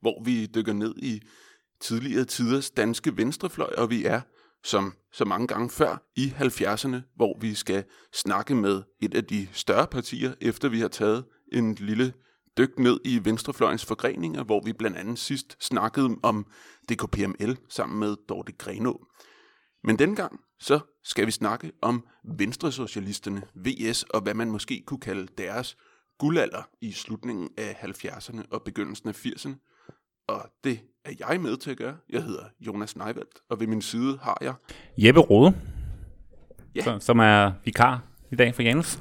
hvor vi dykker ned i tidligere tiders danske venstrefløj, og vi er, som så mange gange før, i 70'erne, hvor vi skal snakke med et af de større partier, efter vi har taget en lille dyk ned i venstrefløjens forgreninger, hvor vi blandt andet sidst snakkede om DKPML sammen med Dorte Grenå. Men dengang, så skal vi snakke om venstresocialisterne, VS, og hvad man måske kunne kalde deres guldalder i slutningen af 70'erne og begyndelsen af 80'erne. Og det er jeg med til at gøre. Jeg hedder Jonas Neivald, og ved min side har jeg... Jeppe Rode, Ja. som, som er vikar i dag for Janus.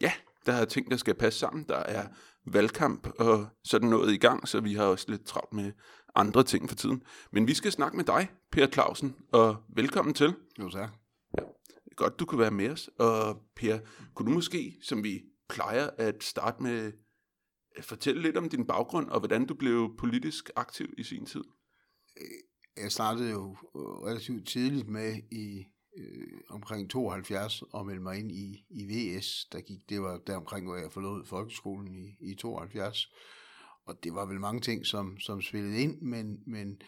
Ja, der er ting, der skal passe sammen. Der er valgkamp og sådan noget i gang, så vi har også lidt travlt med andre ting for tiden. Men vi skal snakke med dig, Per Clausen, og velkommen til. Jo, tak. Godt, du kunne være med os. Og Per, kunne du måske, som vi plejer, at starte med Fortæl fortælle lidt om din baggrund, og hvordan du blev politisk aktiv i sin tid? Øh, jeg startede jo øh, relativt tidligt med i øh, omkring 72 og meldte mig ind i, i VS. Der gik, det var der omkring, hvor jeg forlod folkeskolen i, i 72. Og det var vel mange ting, som, som spillede ind, men, men,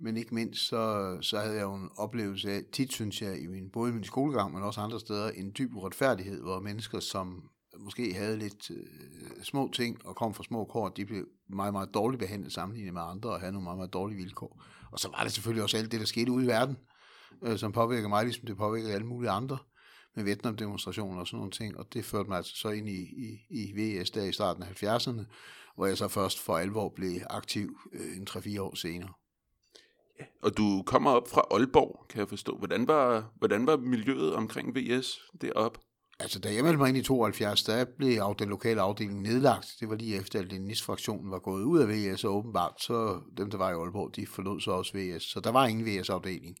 men ikke mindst, så, så havde jeg jo en oplevelse af, tit synes jeg, i min, både i min skolegang, men også andre steder, en dyb uretfærdighed, hvor mennesker, som måske havde lidt øh, små ting og kom fra små kår, de blev meget, meget dårligt behandlet sammenlignet med andre og havde nogle meget, meget dårlige vilkår. Og så var det selvfølgelig også alt det, der skete ude i verden, øh, som påvirker mig, ligesom det påvirker alle mulige andre med Vietnam-demonstrationer og sådan nogle ting, og det førte mig altså så ind i, i, i VS der i starten af 70'erne, hvor jeg så først for alvor blev aktiv øh, en 3-4 år senere. Ja, Og du kommer op fra Aalborg, kan jeg forstå. Hvordan var, hvordan var miljøet omkring VS deroppe? Altså, da jeg meldte mig ind i 72, der blev af den lokale afdeling nedlagt. Det var lige efter, at Leninist-fraktionen var gået ud af VS, og åbenbart, så dem, der var i Aalborg, de forlod så også VS. Så der var ingen VS-afdeling.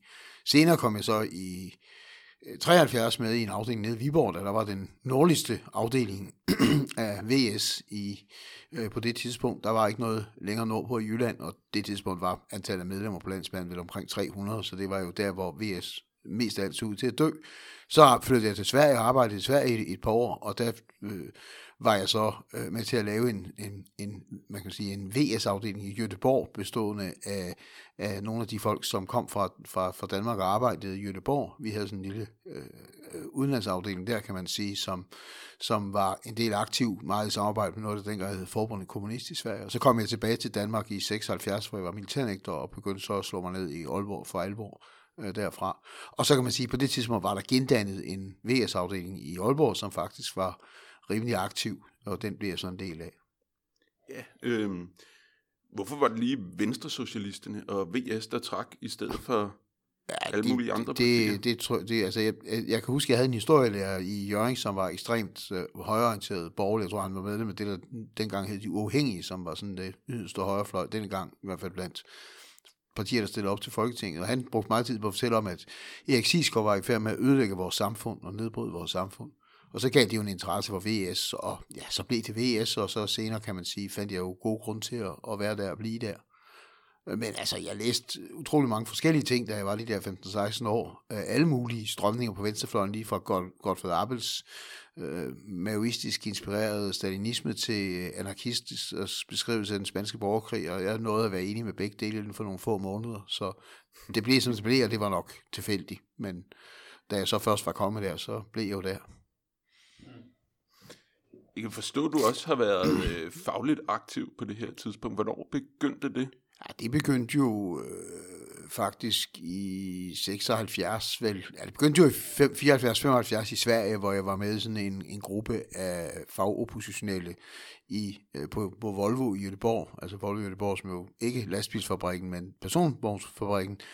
Senere kom jeg så i øh, 73 med i en afdeling nede i Viborg, der, der var den nordligste afdeling af VS i, øh, på det tidspunkt. Der var ikke noget længere nordpå i Jylland, og det tidspunkt var antallet af medlemmer på landsplan vel omkring 300, så det var jo der, hvor VS mest af alt så ud til at dø. Så flyttede jeg til Sverige og arbejdede i Sverige i et par år, og der øh, var jeg så øh, med til at lave en, en, en, man kan sige, en VS-afdeling i Göteborg, bestående af, af nogle af de folk, som kom fra, fra, fra Danmark og arbejdede i Göteborg. Vi havde sådan en lille øh, udenlandsafdeling der, kan man sige, som, som var en del aktiv, meget i samarbejde med noget, der dengang hed Forbundet Kommunist i Sverige. Og så kom jeg tilbage til Danmark i 76, hvor jeg var militærnægter, og begyndte så at slå mig ned i Aalborg for alvor øh, derfra. Og så kan man sige, at på det tidspunkt var der gendannet en VS-afdeling i Aalborg, som faktisk var rimelig aktiv, og den blev jeg så en del af. Ja, øhm, hvorfor var det lige Venstresocialisterne og VS, der trak i stedet for Ja, alle mulige andre partier? det, det, tror, det, altså, jeg, jeg, jeg kan huske, at jeg havde en historielærer i Jørgen, som var ekstremt øh, højorienteret borgerlig. Jeg tror, han var medlem af det, der dengang hed de uafhængige, som var sådan det yderste højrefløj, dengang i hvert fald blandt partier, der stiller op til Folketinget. Og han brugte meget tid på at fortælle om, at Erik Sigsgaard var i færd med at ødelægge vores samfund og nedbryde vores samfund. Og så gav det jo en interesse for VS, og ja, så blev det VS, og så senere, kan man sige, fandt jeg jo god grund til at, at være der og blive der. Men altså, jeg læste utrolig mange forskellige ting, da jeg var lige der 15-16 år. Øh, alle mulige strømninger på venstrefløjen, lige fra God- Godfred Appels øh, maoistisk inspireret stalinisme til øh, anarkistisk beskrivelse af den spanske borgerkrig, og jeg nåede at være enig med begge dele inden for nogle få måneder, så det blev som det blev, og det var nok tilfældigt. Men da jeg så først var kommet der, så blev jeg jo der. Jeg kan forstå, at du også har været øh, fagligt aktiv på det her tidspunkt. Hvornår begyndte det? Ja, det begyndte jo øh, faktisk i 76, vel. Ja, det begyndte jo i 74-75 i Sverige, hvor jeg var med i sådan en, en gruppe af fagoppositionelle i, øh, på, på Volvo i Göteborg. Altså Volvo i Göteborg, som jo ikke lastbilsfabrikken, men personvognsfabrikken. øh,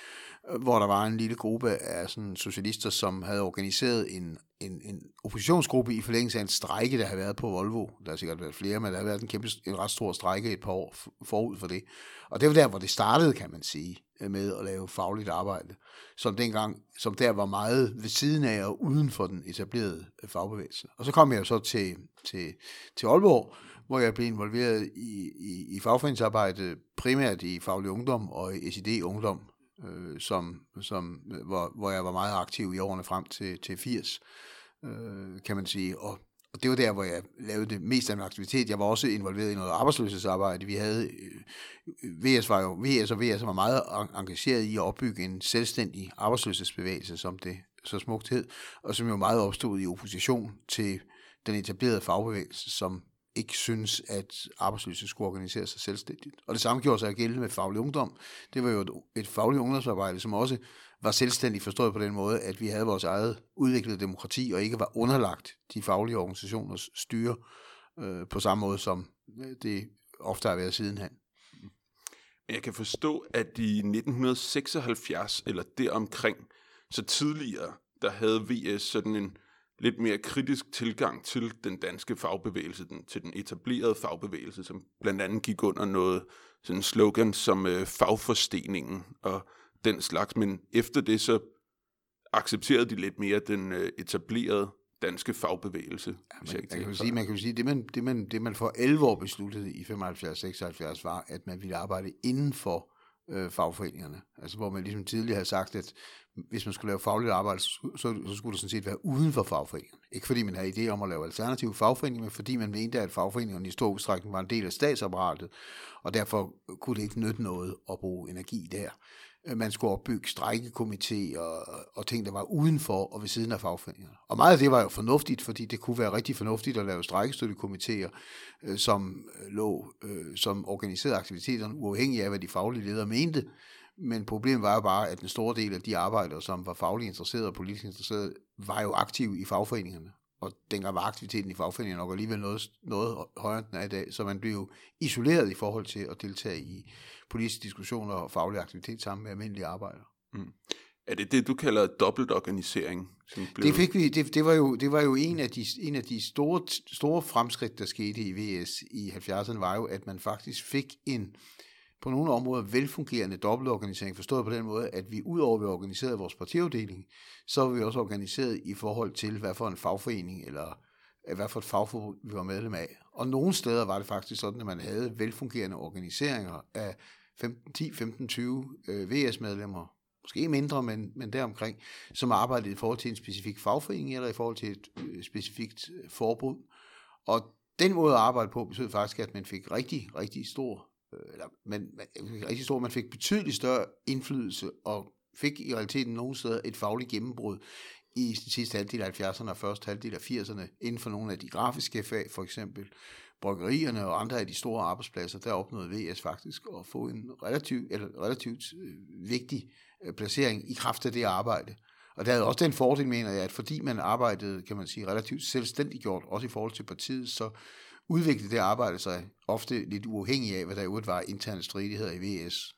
hvor der var en lille gruppe af sådan socialister, som havde organiseret en, en, en oppositionsgruppe i forlængelse af en strejke, der havde været på Volvo. Der har sikkert været flere, men der har været en, kæmpe, en ret stor strejke et par år forud for det. Og det var der, hvor det startede, kan man sige, med at lave fagligt arbejde, som dengang, som der var meget ved siden af og uden for den etablerede øh, fagbevægelse. Og så kom jeg så til, til, til Aalborg, hvor jeg blev involveret i, i, i fagforeningsarbejde, primært i faglig ungdom og i SID Ungdom, øh, som, som, øh, hvor, hvor jeg var meget aktiv i årene frem til, til 80, øh, kan man sige. Og, og det var der, hvor jeg lavede det mest af min aktivitet. Jeg var også involveret i noget arbejdsløshedsarbejde. Vi havde, øh, VS var jo, VS og VS var meget engageret i at opbygge en selvstændig arbejdsløshedsbevægelse, som det så smukt hed, og som jo meget opstod i opposition til den etablerede fagbevægelse, som ikke synes, at arbejdsløse skulle organisere sig selvstændigt. Og det samme gjorde sig gældende med faglig ungdom. Det var jo et, et fagligt ungdomsarbejde, som også var selvstændigt forstået på den måde, at vi havde vores eget udviklede demokrati, og ikke var underlagt de faglige organisationers styre øh, på samme måde, som øh, det ofte har været sidenhen. Men jeg kan forstå, at i 1976 eller deromkring, så tidligere, der havde VS sådan en lidt mere kritisk tilgang til den danske fagbevægelse, den, til den etablerede fagbevægelse, som blandt andet gik under noget sådan slogan som øh, fagforsteningen og den slags, men efter det så accepterede de lidt mere den øh, etablerede danske fagbevægelse. Ja, man, jeg kan sige, man kan sige, det man, det, man, det man for 11 år besluttede i 75-76 var, at man ville arbejde inden for øh, fagforeningerne. Altså hvor man ligesom tidligere havde sagt, at hvis man skulle lave fagligt arbejde, så, så skulle det sådan set være uden for fagforeningerne. Ikke fordi man havde idé om at lave alternative fagforeninger, men fordi man mente, at fagforeningerne i stor udstrækning var en del af statsapparatet, og derfor kunne det ikke nytte noget at bruge energi der. Man skulle opbygge strækkekomiteer og, og ting, der var udenfor og ved siden af fagforeningerne. Og meget af det var jo fornuftigt, fordi det kunne være rigtig fornuftigt at lave strækkestøttekomiteer, øh, som øh, lå, øh, som organiserede aktiviteterne, uafhængig af, hvad de faglige ledere mente. Men problemet var jo bare, at den store del af de arbejdere, som var fagligt interesserede og politisk interesserede, var jo aktive i fagforeningerne. Og dengang var aktiviteten i fagforeningerne nok alligevel noget, noget højere end den er i dag, så man blev jo isoleret i forhold til at deltage i politiske diskussioner og faglig aktivitet sammen med almindelige arbejdere. Mm. Er det det, du kalder dobbeltorganisering? Som blev... Det, fik vi, det, det, var jo, det var jo en af de, en af de store, store fremskridt, der skete i VS i 70'erne, var jo, at man faktisk fik en på nogle områder velfungerende dobbeltorganisering, forstået på den måde, at vi udover at vi organiserede vores partiafdeling, så var vi også organiseret i forhold til, hvad for en fagforening eller øh, hvad for et fagforbund vi var medlem af. Og nogle steder var det faktisk sådan, at man havde velfungerende organiseringer af 15, 10, 15, 20 øh, VS-medlemmer, måske mindre, men, men deromkring, som arbejdede i forhold til en specifik fagforening eller i forhold til et øh, specifikt øh, forbund. Og den måde at arbejde på betød faktisk, at man fik rigtig, rigtig stor, Øh, eller man, man, rigtig stor, man fik betydeligt større indflydelse og fik i realiteten nogle steder et fagligt gennembrud i den sidste halvdel af 70'erne og første halvdel af 80'erne inden for nogle af de grafiske fag for eksempel, bryggerierne og andre af de store arbejdspladser, der opnåede VS faktisk at få en relativ, eller relativt øh, vigtig øh, placering i kraft af det arbejde. Og der havde også den fordel, mener jeg, at fordi man arbejdede, kan man sige, relativt selvstændigt gjort, også i forhold til partiet, så udviklede det arbejde sig ofte lidt uafhængigt af, hvad der i var interne stridigheder i VS.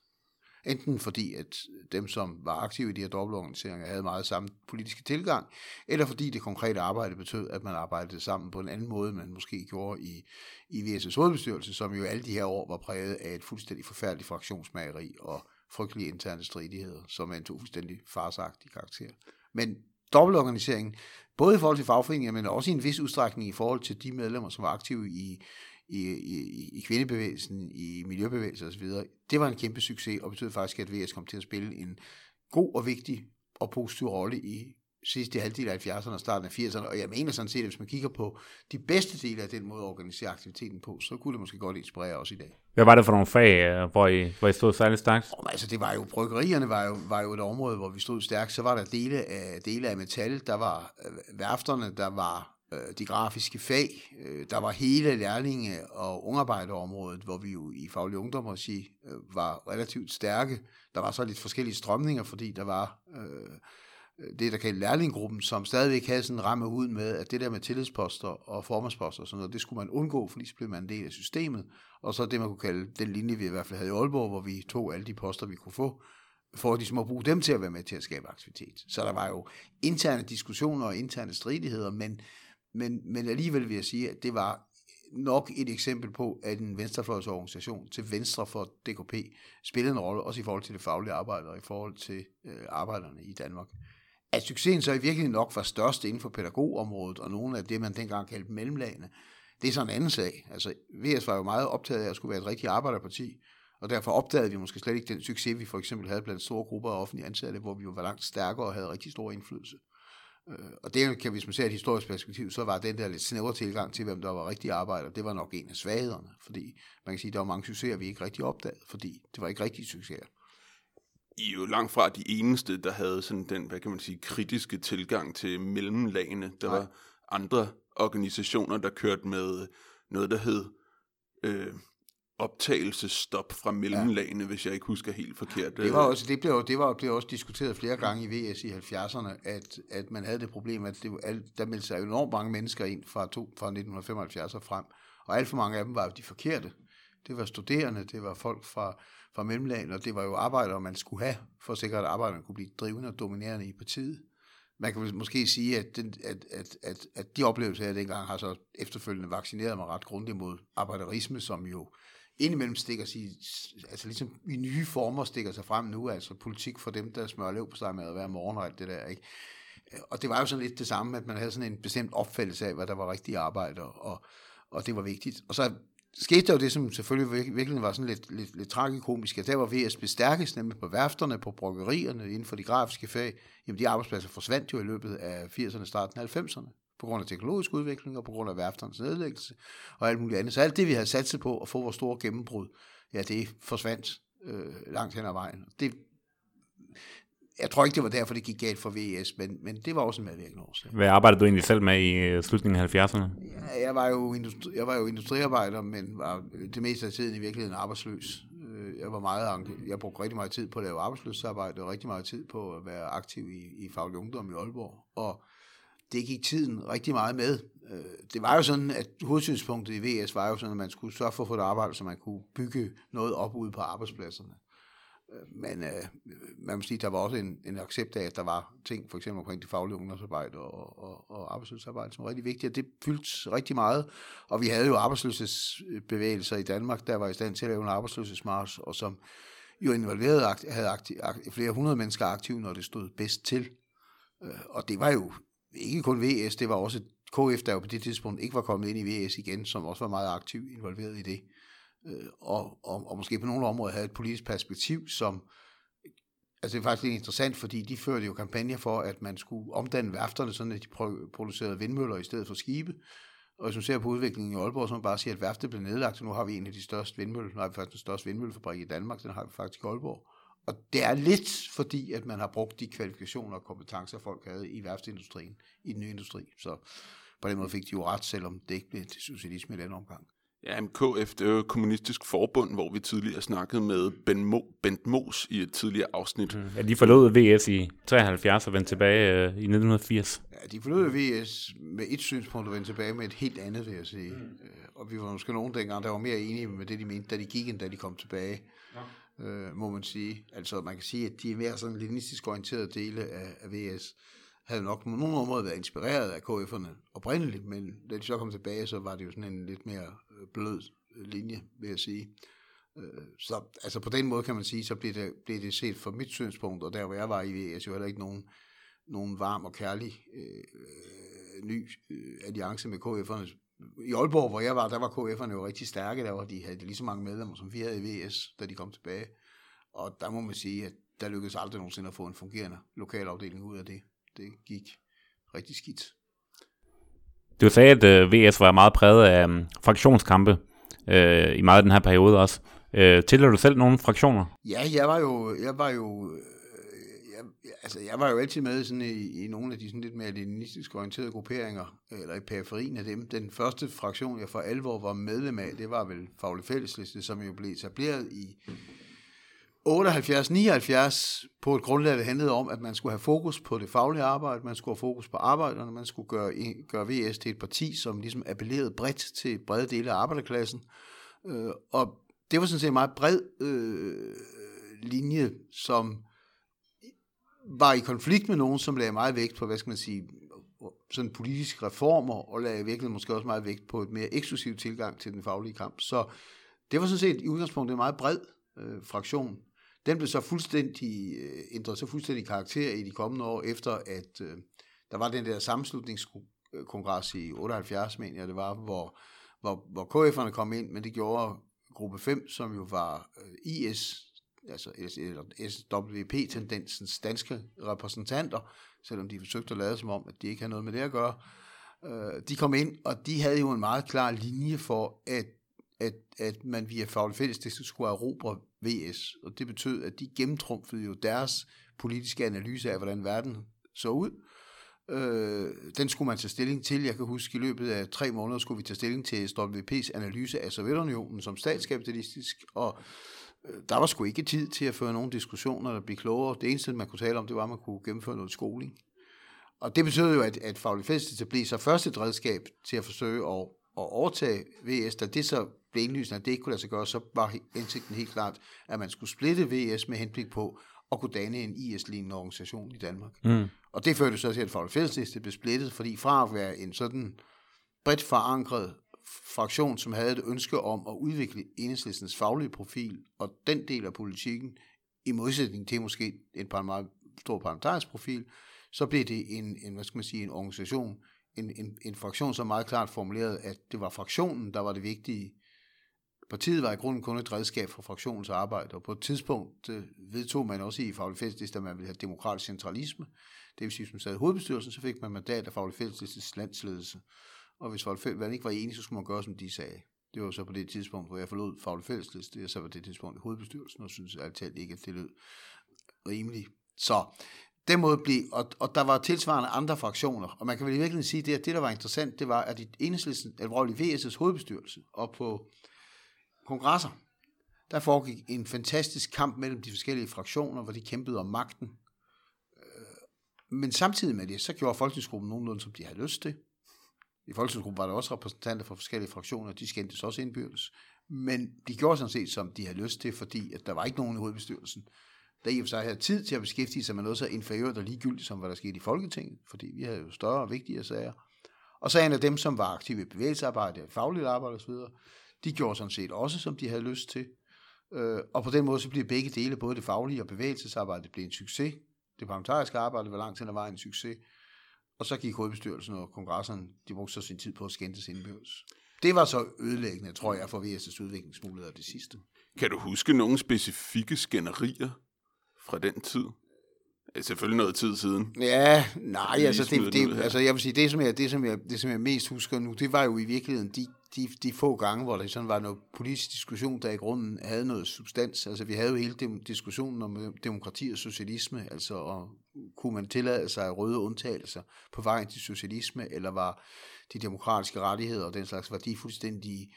Enten fordi, at dem, som var aktive i de her dobbeltorganiseringer, havde meget samme politiske tilgang, eller fordi det konkrete arbejde betød, at man arbejdede sammen på en anden måde, man måske gjorde i, i VS's hovedbestyrelse, som jo alle de her år var præget af et fuldstændig forfærdeligt fraktionsmageri og frygtelige interne stridigheder, som er en to fuldstændig farsagtig karakter. Men dobbeltorganiseringen, både i forhold til fagforeninger, men også i en vis udstrækning i forhold til de medlemmer, som var aktive i i, i, i kvindebevægelsen, i miljøbevægelsen osv., det var en kæmpe succes, og betød faktisk, at VS kom til at spille en god og vigtig og positiv rolle i sidste halvdel af 70'erne og starten af 80'erne, og jeg mener sådan set, at hvis man kigger på de bedste dele af den måde at organisere aktiviteten på, så kunne det måske godt inspirere os i dag. Hvad var det for nogle fag, øh, hvor I, hvor I stod særligt stærkt? Oh, altså det var jo, bryggerierne var jo, var jo et område, hvor vi stod stærkt, så var der dele af, dele af metal, der var øh, værfterne, der var øh, de grafiske fag. Øh, der var hele lærlinge- og ungarbejderområdet, hvor vi jo i faglig ungdom sige, øh, var relativt stærke. Der var så lidt forskellige strømninger, fordi der var øh, det, der kaldte lærlinggruppen, som stadigvæk havde sådan en ramme ud med, at det der med tillidsposter og formandsposter og sådan noget, det skulle man undgå, fordi så blev man en del af systemet. Og så det, man kunne kalde den linje, vi i hvert fald havde i Aalborg, hvor vi tog alle de poster, vi kunne få, for ligesom at bruge dem til at være med til at skabe aktivitet. Så der var jo interne diskussioner og interne stridigheder, men, men, men alligevel vil jeg sige, at det var nok et eksempel på, at en venstrefløjsorganisation til venstre for DKP spillede en rolle, også i forhold til det faglige arbejde og i forhold til øh, arbejderne i Danmark. At succesen så i virkeligheden nok var størst inden for pædagogområdet, og nogle af det, man dengang kaldte mellemlagene, det er sådan en anden sag. Altså, VS var jo meget optaget af at skulle være et rigtigt arbejderparti, og derfor opdagede vi måske slet ikke den succes, vi for eksempel havde blandt store grupper af offentlige ansatte, hvor vi jo var langt stærkere og havde rigtig stor indflydelse. Øh, og det kan, hvis man ser et historisk perspektiv, så var den der lidt snævre tilgang til, hvem der var rigtig arbejder, det var nok en af svaghederne, fordi man kan sige, at der var mange succeser, vi ikke rigtig opdagede, fordi det var ikke rigtig succeser. I er jo langt fra de eneste, der havde sådan den, hvad kan man sige, kritiske tilgang til mellemlagene. Der Nej. var andre organisationer, der kørte med noget, der hed øh, optagelsestop fra mellemlagene, ja. hvis jeg ikke husker helt forkert. Det var også, det blev, det var, blev også diskuteret flere gange i VS i 70'erne, at, at man havde det problem, at det, der meldte sig enormt mange mennesker ind fra, to, fra 1975 og frem, og alt for mange af dem var de forkerte. Det var studerende, det var folk fra, fra mellemlagene, og det var jo arbejdere, man skulle have, for at sikre, at arbejderne kunne blive drivende og dominerende i partiet. Man kan måske sige, at, den, at, at, at, at de oplevelser, jeg dengang har så efterfølgende vaccineret mig ret grundigt mod arbejderisme, som jo indimellem stikker sig, altså ligesom i nye former stikker sig frem nu, altså politik for dem, der smører løb på sig med at være morgen og alt det der, ikke? Og det var jo sådan lidt det samme, at man havde sådan en bestemt opfattelse af, hvad der var rigtigt arbejde, og, og det var vigtigt. Og så skete der jo det, som selvfølgelig virkelig var sådan lidt, lidt, lidt tragikomisk, at der var VSB stærkest, nemlig på værfterne, på bryggerierne, inden for de grafiske fag, jamen de arbejdspladser forsvandt jo i løbet af 80'erne, starten af 90'erne på grund af teknologisk udvikling og på grund af værfternes nedlæggelse og alt muligt andet. Så alt det, vi havde satset på at få vores store gennembrud, ja, det forsvandt øh, langt hen ad vejen. Det, jeg tror ikke, det var derfor, det gik galt for VS, men, men det var også en medvirkende årsag. Hvad arbejdede du egentlig selv med i øh, slutningen af 70'erne? Ja, jeg, var jo industri, jeg var jo industriarbejder, men var det meste af tiden i virkeligheden arbejdsløs. Øh, jeg var meget, jeg brugte rigtig meget tid på at lave arbejdsløsarbejde, og rigtig meget tid på at være aktiv i, i faglig ungdom i Aalborg. Og det gik tiden rigtig meget med. Øh, det var jo sådan, at hovedsynspunktet i VS var jo sådan, at man skulle sørge for at få et arbejde, så man kunne bygge noget op ude på arbejdspladserne. Men øh, man må sige, der var også en, en accept af, at der var ting, for eksempel omkring det faglige ungdomsarbejde og, og, og arbejdsløshedsarbejde, som var rigtig vigtigt, og det fyldte rigtig meget. Og vi havde jo arbejdsløshedsbevægelser i Danmark, der var i stand til at lave en arbejdsløshedsmars, og som jo involverede involveret havde akti- aktiv, flere hundrede mennesker aktive, når det stod bedst til. Øh, og det var jo ikke kun VS, det var også KF, der jo på det tidspunkt ikke var kommet ind i VS igen, som også var meget aktivt involveret i det. Øh, og, og, og måske på nogle områder havde et politisk perspektiv, som altså det er faktisk lidt interessant, fordi de førte jo kampagner for, at man skulle omdanne værfterne, sådan at de producerede vindmøller i stedet for skibe. Og hvis man ser på udviklingen i Aalborg, så man bare sige, at værftet blev nedlagt, så nu har vi en af de største vindmøller, nu har vi faktisk den største vindmøllefabrik i Danmark, den har vi faktisk i Aalborg. Og det er lidt fordi, at man har brugt de kvalifikationer og kompetencer, folk havde i værftsindustrien, i den nye industri. Så på den måde fik de jo ret, selvom det ikke blev til socialisme i den omgang. Ja, MKF, det er jo et kommunistisk forbund, hvor vi tidligere snakkede med ben Mo, Bent Mos i et tidligere afsnit. Mm. Ja, de forlod VS i 73 og vendte tilbage øh, i 1980. Ja, de forlod VS med et synspunkt og vendte tilbage med et helt andet, vil jeg sige. Mm. Og vi var måske nogen dengang, der var mere enige med det, de mente, da de gik, end da de kom tilbage. Ja øh, må man sige. Altså man kan sige, at de mere sådan leninistisk orienterede dele af, af VS havde nok på nogle områder været inspireret af KF'erne oprindeligt, men da de så kom tilbage, så var det jo sådan en lidt mere øh, blød øh, linje, vil jeg sige. Øh, så altså på den måde kan man sige, så bliver det, bliver det set fra mit synspunkt, og der hvor jeg var i VS, jo heller ikke nogen, nogen varm og kærlig øh, ny øh, alliance med KF'erne i Aalborg, hvor jeg var, der var KF'erne jo rigtig stærke, der var de havde lige så mange medlemmer, som vi havde i VS, da de kom tilbage. Og der må man sige, at der lykkedes aldrig nogensinde at få en fungerende lokalafdeling ud af det. Det gik rigtig skidt. Du sagde, at øh, VS var meget præget af um, fraktionskampe øh, i meget af den her periode også. Øh, Tilhører du selv nogle fraktioner? Ja, jeg var jo, jeg var jo øh, jeg, altså, jeg var jo altid med sådan i, i nogle af de sådan lidt mere leninistisk orienterede grupperinger, eller i periferien af dem. Den første fraktion, jeg for alvor var medlem af, det var vel Faglig Fællesliste, som jo blev etableret i 78-79 på et grundlag, der handlede om, at man skulle have fokus på det faglige arbejde, man skulle have fokus på arbejderne, man skulle gøre, gøre VS til et parti, som ligesom appellerede bredt til brede dele af arbejderklassen. Øh, og det var sådan set en meget bred øh, linje, som var i konflikt med nogen, som lagde meget vægt på, hvad skal man sige, sådan politiske reformer, og lagde virkelig måske også meget vægt på et mere eksklusivt tilgang til den faglige kamp. Så det var sådan set i udgangspunktet en meget bred øh, fraktion. Den blev så fuldstændig øh, ændret så fuldstændig karakter i de kommende år, efter at øh, der var den der sammenslutningskongres i 78, mener jeg det var, hvor, hvor, hvor KF'erne kom ind, men det gjorde gruppe 5, som jo var øh, IS, altså SWP-tendensens danske repræsentanter, selvom de forsøgte at lade som om, at de ikke havde noget med det at gøre. Øh, de kom ind, og de havde jo en meget klar linje for, at, at, at man via faglig fællesdæk skulle erobre VS, og det betød, at de gennemtrumfede jo deres politiske analyse af, hvordan verden så ud. Øh, den skulle man tage stilling til. Jeg kan huske, at i løbet af tre måneder skulle vi tage stilling til WP's analyse af Sovjetunionen som statskapitalistisk, og øh, der var sgu ikke tid til at føre nogle diskussioner, der blive klogere. Det eneste, man kunne tale om, det var, at man kunne gennemføre noget skoling. Og det betød jo, at, at faglig fællesdæk blev så først et redskab til at forsøge at, at overtage VS, da det så blev indlysende, at det ikke kunne lade sig gøre, så var indsigten helt klart, at man skulle splitte VS med henblik på at kunne danne en IS-lignende organisation i Danmark. Mm. Og det førte så til, at Faglig Fællesliste blev splittet, fordi fra at være en sådan bredt forankret fraktion, som havde et ønske om at udvikle enhedslistens faglige profil, og den del af politikken, i modsætning til måske en par meget stor parlamentarisk profil, så blev det en, en, hvad skal man sige, en organisation, en, en, en fraktion, som meget klart formulerede, at det var fraktionen, der var det vigtige, Partiet var i grunden kun et redskab for fraktionens arbejde, og på et tidspunkt øh, vedtog man også i Faglig Fællesliste, at man ville have demokratisk centralisme. Det vil sige, hvis man sad i hovedbestyrelsen, så fik man mandat af Faglig Fælleslistes landsledelse. Og hvis Faglig ikke var enige, så skulle man gøre, som de sagde. Det var så på det tidspunkt, hvor jeg forlod Faglig Fællesliste, og så var det tidspunkt i hovedbestyrelsen, og synes altid ikke, at det lød rimeligt. Så den måde blev, og, og der var tilsvarende andre fraktioner, og man kan vel i virkeligheden sige, det, at det, der var interessant, det var, at i enhedslisten, alvorlig VS's hovedbestyrelse, og på kongresser, der foregik en fantastisk kamp mellem de forskellige fraktioner, hvor de kæmpede om magten. Øh, men samtidig med det, så gjorde folketingsgruppen nogenlunde, som de havde lyst til. I folketingsgruppen var der også repræsentanter fra forskellige fraktioner, de skændtes også indbyrdes. Men de gjorde sådan set, som de havde lyst til, fordi at der var ikke nogen i hovedbestyrelsen, der i og for sig havde tid til at beskæftige sig med noget så inferiørt og ligegyldigt, som hvad der skete i Folketinget, fordi vi havde jo større og vigtigere sager. Og så en af dem, som var aktive i bevægelsearbejde, fagligt arbejde osv., de gjorde sådan set også, som de havde lyst til. Øh, og på den måde så bliver begge dele, både det faglige og bevægelsesarbejde, blev en succes. Det parlamentariske arbejde var langt hen ad vejen en succes. Og så gik hovedbestyrelsen og kongresserne, de brugte så sin tid på at skændtes indbyrdes. Det var så ødelæggende, tror jeg, for VS's udviklingsmuligheder det sidste. Kan du huske nogle specifikke skænderier fra den tid? Selvfølgelig noget tid siden. Ja, nej, altså, det, det, altså jeg vil sige, det som, jeg, det, som jeg, det som jeg mest husker nu, det var jo i virkeligheden de de, de få gange, hvor der sådan var noget politisk diskussion, der i grunden havde noget substans. Altså vi havde jo hele dem, diskussionen om øh, demokrati og socialisme, altså og kunne man tillade sig røde undtagelser på vejen til socialisme, eller var de demokratiske rettigheder og den slags værdi fuldstændig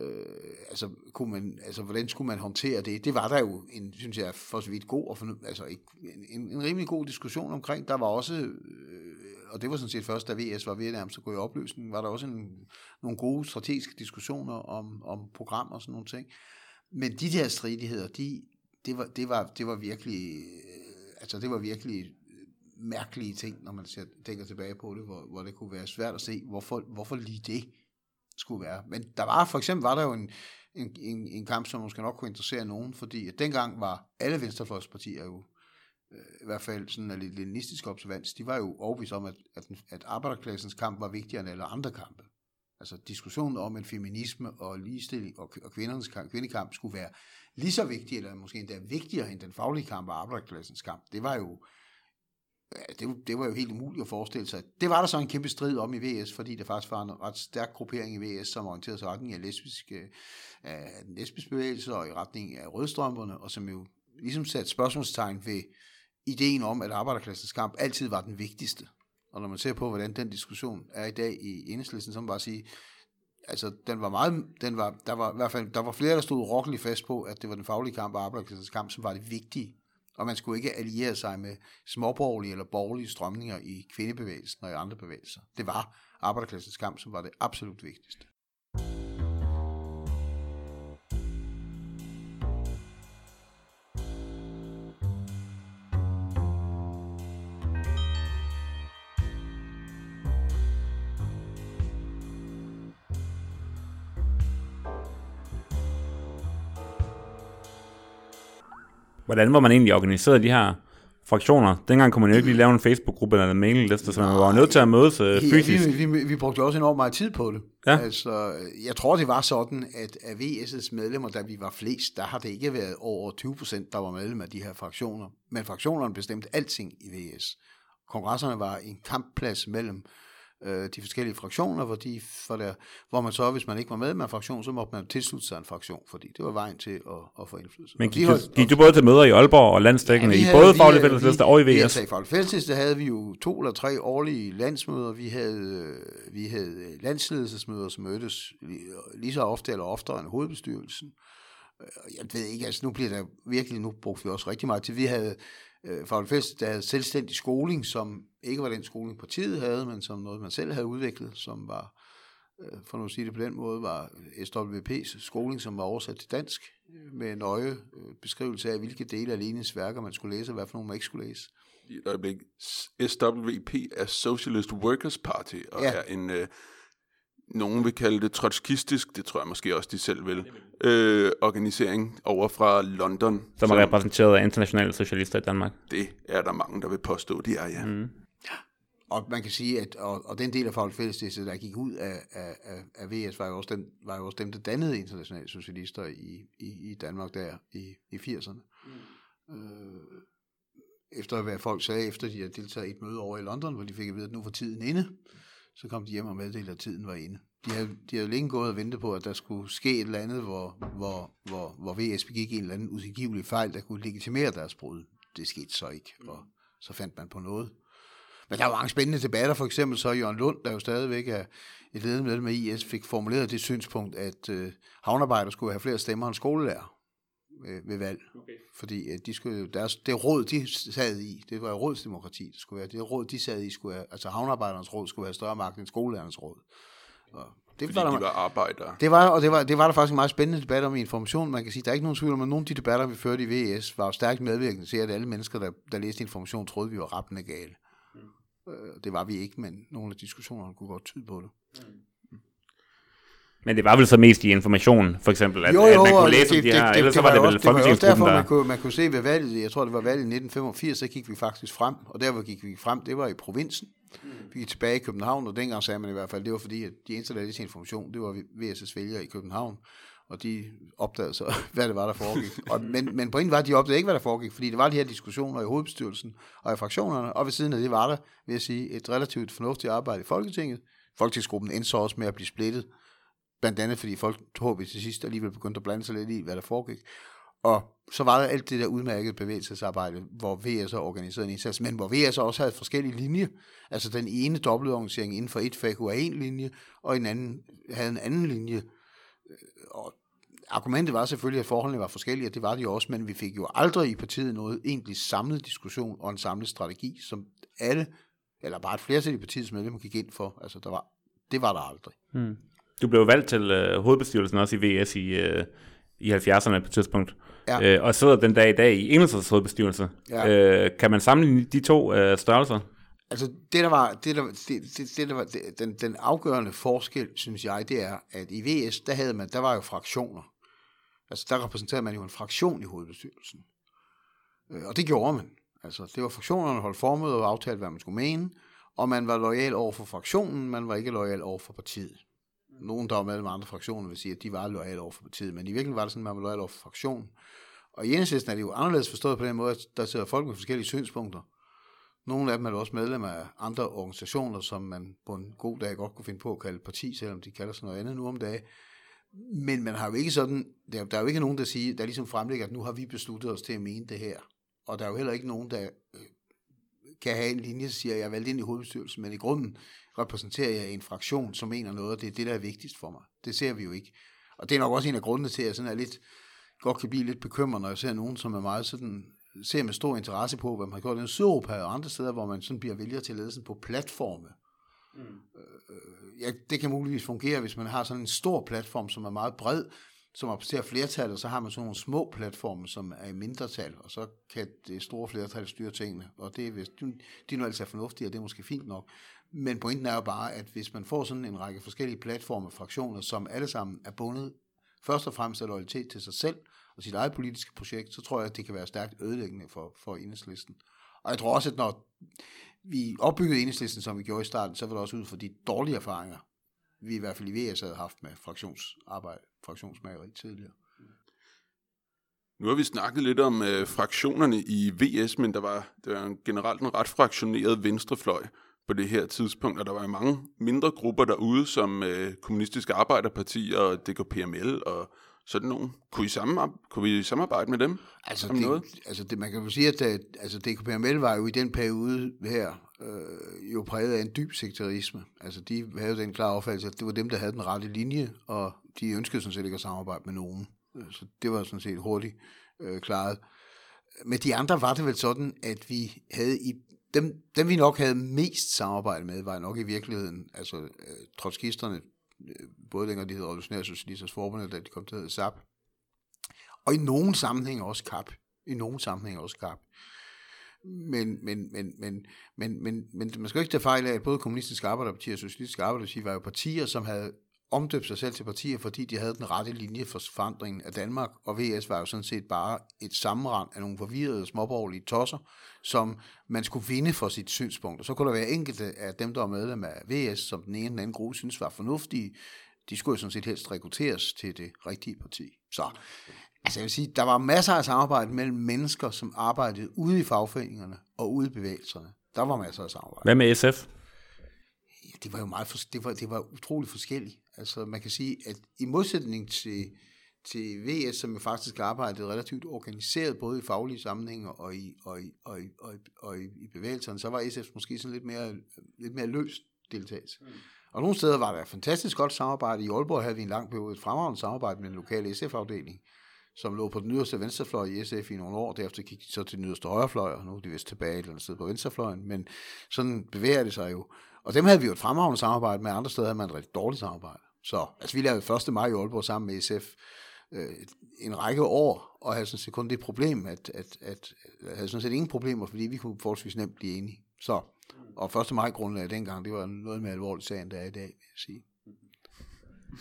Øh, altså, kunne man, altså, hvordan skulle man håndtere det? Det var der jo en, synes jeg, for så vidt god, og altså, altså, en, en rimelig god diskussion omkring. Der var også, øh, og det var sådan set først, da VS var ved nærmest at gå i opløsning, var der også en, nogle gode strategiske diskussioner om, om program og sådan nogle ting. Men de der stridigheder, de, det, var, det, var, det var virkelig, øh, altså det var virkelig øh, mærkelige ting, når man tænker tilbage på det, hvor, hvor det kunne være svært at se, hvorfor, hvorfor lige det skulle være. Men der var for eksempel var der jo en, en, en, en kamp, som måske nok kunne interessere nogen, fordi at dengang var alle venstrefløjspartier jo, øh, Øh, i hvert fald sådan en leninistisk observans, de var jo overbevist om, at, at, at arbejderklassens kamp var vigtigere end alle andre kampe. Altså diskussionen om at feminisme og ligestilling og, og kvindernes kamp, kvindekamp skulle være lige så vigtig, eller måske endda vigtigere end den faglige kamp og arbejderklassens kamp. Det var jo det, det var jo helt umuligt at forestille sig. Det var der så en kæmpe strid om i VS, fordi der faktisk var en ret stærk gruppering i VS, som orienterede sig i retning af, lesbisk, af den lesbiske bevægelse og i retning af rødstrømperne, og som jo ligesom satte spørgsmålstegn ved ideen om, at arbejderklassens kamp altid var den vigtigste. Og når man ser på, hvordan den diskussion er i dag i enhedslisten, så må man bare sige, altså den var meget, den var, der var i hvert fald, der var flere, der stod rokkeligt fast på, at det var den faglige kamp og arbejderklassens kamp, som var det vigtige og man skulle ikke alliere sig med småborgerlige eller borgerlige strømninger i kvindebevægelsen og i andre bevægelser. Det var arbejderklassens kamp, som var det absolut vigtigste. Hvordan var man egentlig organiseret de her fraktioner? Dengang kunne man jo ikke lige lave en Facebook-gruppe eller en mailingliste, så man var nødt til at mødes øh, fysisk. Ja, vi, vi, vi brugte også enormt meget tid på det. Ja. Altså, jeg tror, det var sådan, at af VS' medlemmer, da vi var flest, der har det ikke været over 20 procent, der var medlem af de her fraktioner. Men fraktionerne bestemte alting i VS. Kongresserne var en kampplads mellem øh, de forskellige fraktioner, hvor, de, for der, hvor man så, hvis man ikke var med med en fraktion, så måtte man tilslutte sig en fraktion, fordi det var vejen til at, at få indflydelse. Men gik, holdt- gik du både til møder i Aalborg og landstækkende vi i både fælleslister vi- og i VS? I Faglig Fælleslister havde vi jo to eller tre årlige landsmøder. Vi havde, øh, vi havde landsledelsesmøder, som mødtes lige, så ofte eller oftere end hovedbestyrelsen. Øh, Jeg ved ikke, altså nu bliver der virkelig, nu brugte vi også rigtig meget til. Vi havde øh, Faglig Fælleslister, der havde selvstændig skoling, som ikke var den skoling partiet havde, men som noget, man selv havde udviklet, som var øh, for nu at sige det på den måde, var SWP's skoling, som var oversat til dansk, øh, med nøje øh, beskrivelse af, hvilke dele af Lenins værker man skulle læse, og hvad for nogle man ikke skulle læse. I et øjeblik. SWP er Socialist Workers Party, og ja. er en, øh, nogen vil kalde det trotskistisk, det tror jeg måske også, de selv vil, øh, organisering over fra London. Som er repræsenteret af internationale socialister i Danmark. Det er der mange, der vil påstå, de er, ja. Mm. Og man kan sige, at og, og den del af Faglig der gik ud af, af, af, af VS, var jo, også dem, var jo også dem, der dannede internationale socialister i, i, i Danmark der i, i 80'erne. Mm. Øh, efter hvad folk sagde, efter de havde deltaget i et møde over i London, hvor de fik at vide, at nu var tiden inde, så kom de hjem og meddelte, at tiden var inde. De havde, de havde længe gået og ventet på, at der skulle ske et eller andet, hvor, hvor, hvor, hvor VS begik en eller anden utilgivelig fejl, der kunne legitimere deres brud. Det skete så ikke, og så fandt man på noget. Men der var mange spændende debatter, for eksempel så Jørgen Lund, der jo stadigvæk er et ledende medlem af IS, fik formuleret det synspunkt, at øh, havnarbejder skulle have flere stemmer end skolelærer ved, ved valg. Okay. Fordi øh, de skulle, deres, det råd, de sad i, det var rådsdemokrati, det skulle være. Det råd, de sad i, skulle have, altså havnearbejdernes råd skulle have større magt end skolelærernes råd. Og det Fordi var der, de var arbejdere. det var, og det var, det var der faktisk en meget spændende debat om i information. Man kan sige, der er ikke nogen tvivl om, at nogle af de debatter, vi førte i VS, var jo stærkt medvirkende til, at alle mennesker, der, der læste information, troede, vi var rappende gale. Mm. Det var vi ikke, men nogle af diskussionerne kunne godt tyde på det. Men det var vel så mest i information, for eksempel, at, Jo, at jo, man og kunne læse om de her, ellers så var det jo vel også- det var derfor, der... man kunne, man kunne se ved valget, jeg tror, det var valget i 1985, så gik vi faktisk frem, og der hvor gik vi frem, det var i provinsen. Vi gik tilbage i København, og dengang sagde man i hvert fald, det var fordi, at de eneste, der havde information, det var VSS vælgere i København, og de opdagede så, hvad det var, der foregik. Og, men, men pointen var, at de opdagede ikke, hvad der foregik, fordi det var de her diskussioner i hovedbestyrelsen og i fraktionerne, og ved siden af det var der, vil jeg sige, et relativt fornuftigt arbejde i Folketinget. Folketingsgruppen endte så også med at blive splittet, blandt andet fordi folk tog til sidst alligevel begyndte at blande sig lidt i, hvad der foregik. Og så var der alt det der udmærkede bevægelsesarbejde, hvor VS har organiseret en indsats, men hvor VS også havde forskellige linjer. Altså den ene dobbeltorganisering inden for et fag kunne have en linje, og en anden havde en anden linje. Øh, og argumentet var selvfølgelig, at forholdene var forskellige, og det var de også, men vi fik jo aldrig i partiet noget egentlig samlet diskussion og en samlet strategi, som alle, eller bare et flertal i partiets medlemmer gik ind for. Altså der var, det var der aldrig. Hmm. Du blev valgt til øh, hovedbestyrelsen også i VS i, øh, i 70'erne på et tidspunkt. Ja. Øh, og sidder den dag i dag i Enhedslistens hovedbestyrelse. Ja. Øh, kan man sammenligne de to øh, størrelser? Altså, det der var, det der, det, det, det der var det, den, den afgørende forskel, synes jeg, det er, at i VS, der, havde man, der var jo fraktioner. Altså, der repræsenterede man jo en fraktion i hovedbestyrelsen. Øh, Og det gjorde man. Altså, det var fraktionerne, der holdt formøder og aftalte, hvad man skulle mene, og man var lojal over for fraktionen, man var ikke lojal over for partiet. Nogen, der var medlem af andre fraktioner, vil sige, at de var lojale over for partiet, men i virkeligheden var det sådan, at man var lojal over for fraktionen. Og i enhedslisten er det jo anderledes forstået på den måde, at der sidder folk med forskellige synspunkter. Nogle af dem er også medlemmer af andre organisationer, som man på en god dag godt kunne finde på at kalde parti, selvom de kalder sig noget andet nu om dagen. Men man har jo ikke sådan, der, der er jo ikke nogen, der siger, der ligesom fremlægger, at nu har vi besluttet os til at mene det her. Og der er jo heller ikke nogen, der øh, kan have en linje, der siger, at jeg er valgt ind i hovedbestyrelsen, men i grunden repræsenterer jeg en fraktion, som mener noget, og det er det, der er vigtigst for mig. Det ser vi jo ikke. Og det er nok også en af grundene til, at jeg sådan er lidt, godt kan blive lidt bekymret, når jeg ser nogen, som er meget sådan, ser med stor interesse på, hvad man har gjort i Sydeuropa og andre steder, hvor man sådan bliver vælger til ledelsen på platforme. Mm. Øh, ja, det kan muligvis fungere, hvis man har sådan en stor platform, som er meget bred, som repræsenterer flertallet, og så har man sådan nogle små platforme, som er i mindretal, og så kan det store flertal styre tingene, og det er, hvis, de, de er nu altså fornuftige, og det er måske fint nok. Men pointen er jo bare, at hvis man får sådan en række forskellige platforme, fraktioner, som alle sammen er bundet først og fremmest af loyalitet til sig selv og sit eget politiske projekt, så tror jeg, at det kan være stærkt ødelæggende for, for enhedslisten. Og jeg tror også, at når vi opbyggede enhedslisten, som vi gjorde i starten, så var det også ud for de dårlige erfaringer, vi i hvert fald i VS havde haft med fraktionsarbejde, fraktionsmageri tidligere. Nu har vi snakket lidt om øh, fraktionerne i VS, men der var, der var generelt en ret fraktioneret venstrefløj på det her tidspunkt, og der var mange mindre grupper derude, som øh, Kommunistisk Arbejderparti og DKPML og sådan nogle. Kunne, I sammen, kunne vi samarbejde med dem? Altså, det, noget? altså det, man kan jo sige, at det, altså DKPML var jo i den periode her øh, jo præget af en dyb sekterisme. Altså de havde den klare opfattelse, at det var dem, der havde den rette linje, og de ønskede sådan set ikke at samarbejde med nogen. Øh, Så det var sådan set hurtigt øh, klaret. Med de andre var det vel sådan, at vi havde i dem, dem vi nok havde mest samarbejde med, var nok i virkeligheden, altså øh, trotskisterne, øh, både dengang de hed Revolutionære Socialisters Forbund, da de kom til at hedde SAP, og i nogen sammenhæng også KAP. I nogen sammenhæng også KAP. Men, men, men, men, men, men, men man skal jo ikke tage fejl af, at både Kommunistisk Arbejderparti og Socialistisk Arbejderparti var jo partier, som havde omdøbt sig selv til partier, fordi de havde den rette linje for forandringen af Danmark, og VS var jo sådan set bare et sammenrend af nogle forvirrede småborgerlige tosser, som man skulle vinde for sit synspunkt. Og så kunne der være enkelte af dem, der var medlem af VS, som den ene eller den anden gruppe synes var fornuftige, de skulle jo sådan set helst rekrutteres til det rigtige parti. Så altså jeg vil sige, der var masser af samarbejde mellem mennesker, som arbejdede ude i fagforeningerne og ude i bevægelserne. Der var masser af samarbejde. Hvad med SF? Ja, det var jo meget, for, det var, det var utroligt forskelligt. Altså man kan sige, at i modsætning til, til VS, som jo faktisk arbejdede relativt organiseret, både i faglige sammenhænge og i, og i, og i, og i, og i, i bevægelserne, så var SF måske sådan lidt mere, lidt mere løst deltagelse. Mm. Og nogle steder var der et fantastisk godt samarbejde. I Aalborg havde vi en lang periode et fremragende samarbejde med den lokale SF-afdeling, som lå på den yderste venstrefløj i SF i nogle år. Derefter gik de så til den yderste højrefløj, og nu er de vist tilbage et eller andet sted på venstrefløjen. Men sådan bevæger det sig jo. Og dem havde vi jo et fremragende samarbejde med. Andre steder havde man et rigtig dårligt samarbejde. Så altså, vi lavede 1. maj i Aalborg sammen med SF øh, en række år, og havde sådan set kun det problem, at, at, at, havde sådan set ingen problemer, fordi vi kunne forholdsvis nemt blive enige. Så, og 1. maj grundlag dengang, det var noget mere alvorligt sag, end det er i dag, vil jeg sige.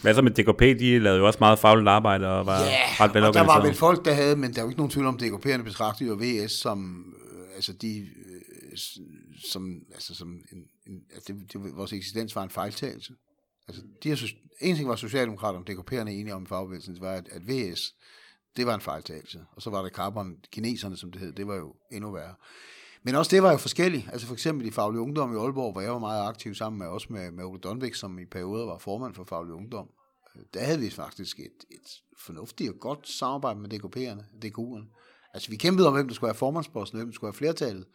Hvad så med DKP? De lavede jo også meget fagligt arbejde og var Ja, ret og der var velorganiseret. vel folk, der havde, men der er jo ikke nogen tvivl om, at DKP'erne betragtede jo VS som, øh, altså de, øh, som, altså som en, en altså det, det, vores eksistens var en fejltagelse. Altså, de her, en ting var Socialdemokraterne, DKP'erne enige om i fagbevægelsen, det var, at, at VS, det var en fejltagelse. Og så var der Carbon, kineserne, som det hed, det var jo endnu værre. Men også det var jo forskelligt. Altså for eksempel i Faglig Ungdom i Aalborg, hvor jeg var meget aktiv sammen med, også med, med Ole Donvik, som i perioder var formand for Faglig Ungdom. Øh, der havde vi faktisk et, et fornuftigt og godt samarbejde med DKP'erne, DKU'erne. Altså vi kæmpede om, hvem der skulle have formandsposten, hvem der skulle have flertallet.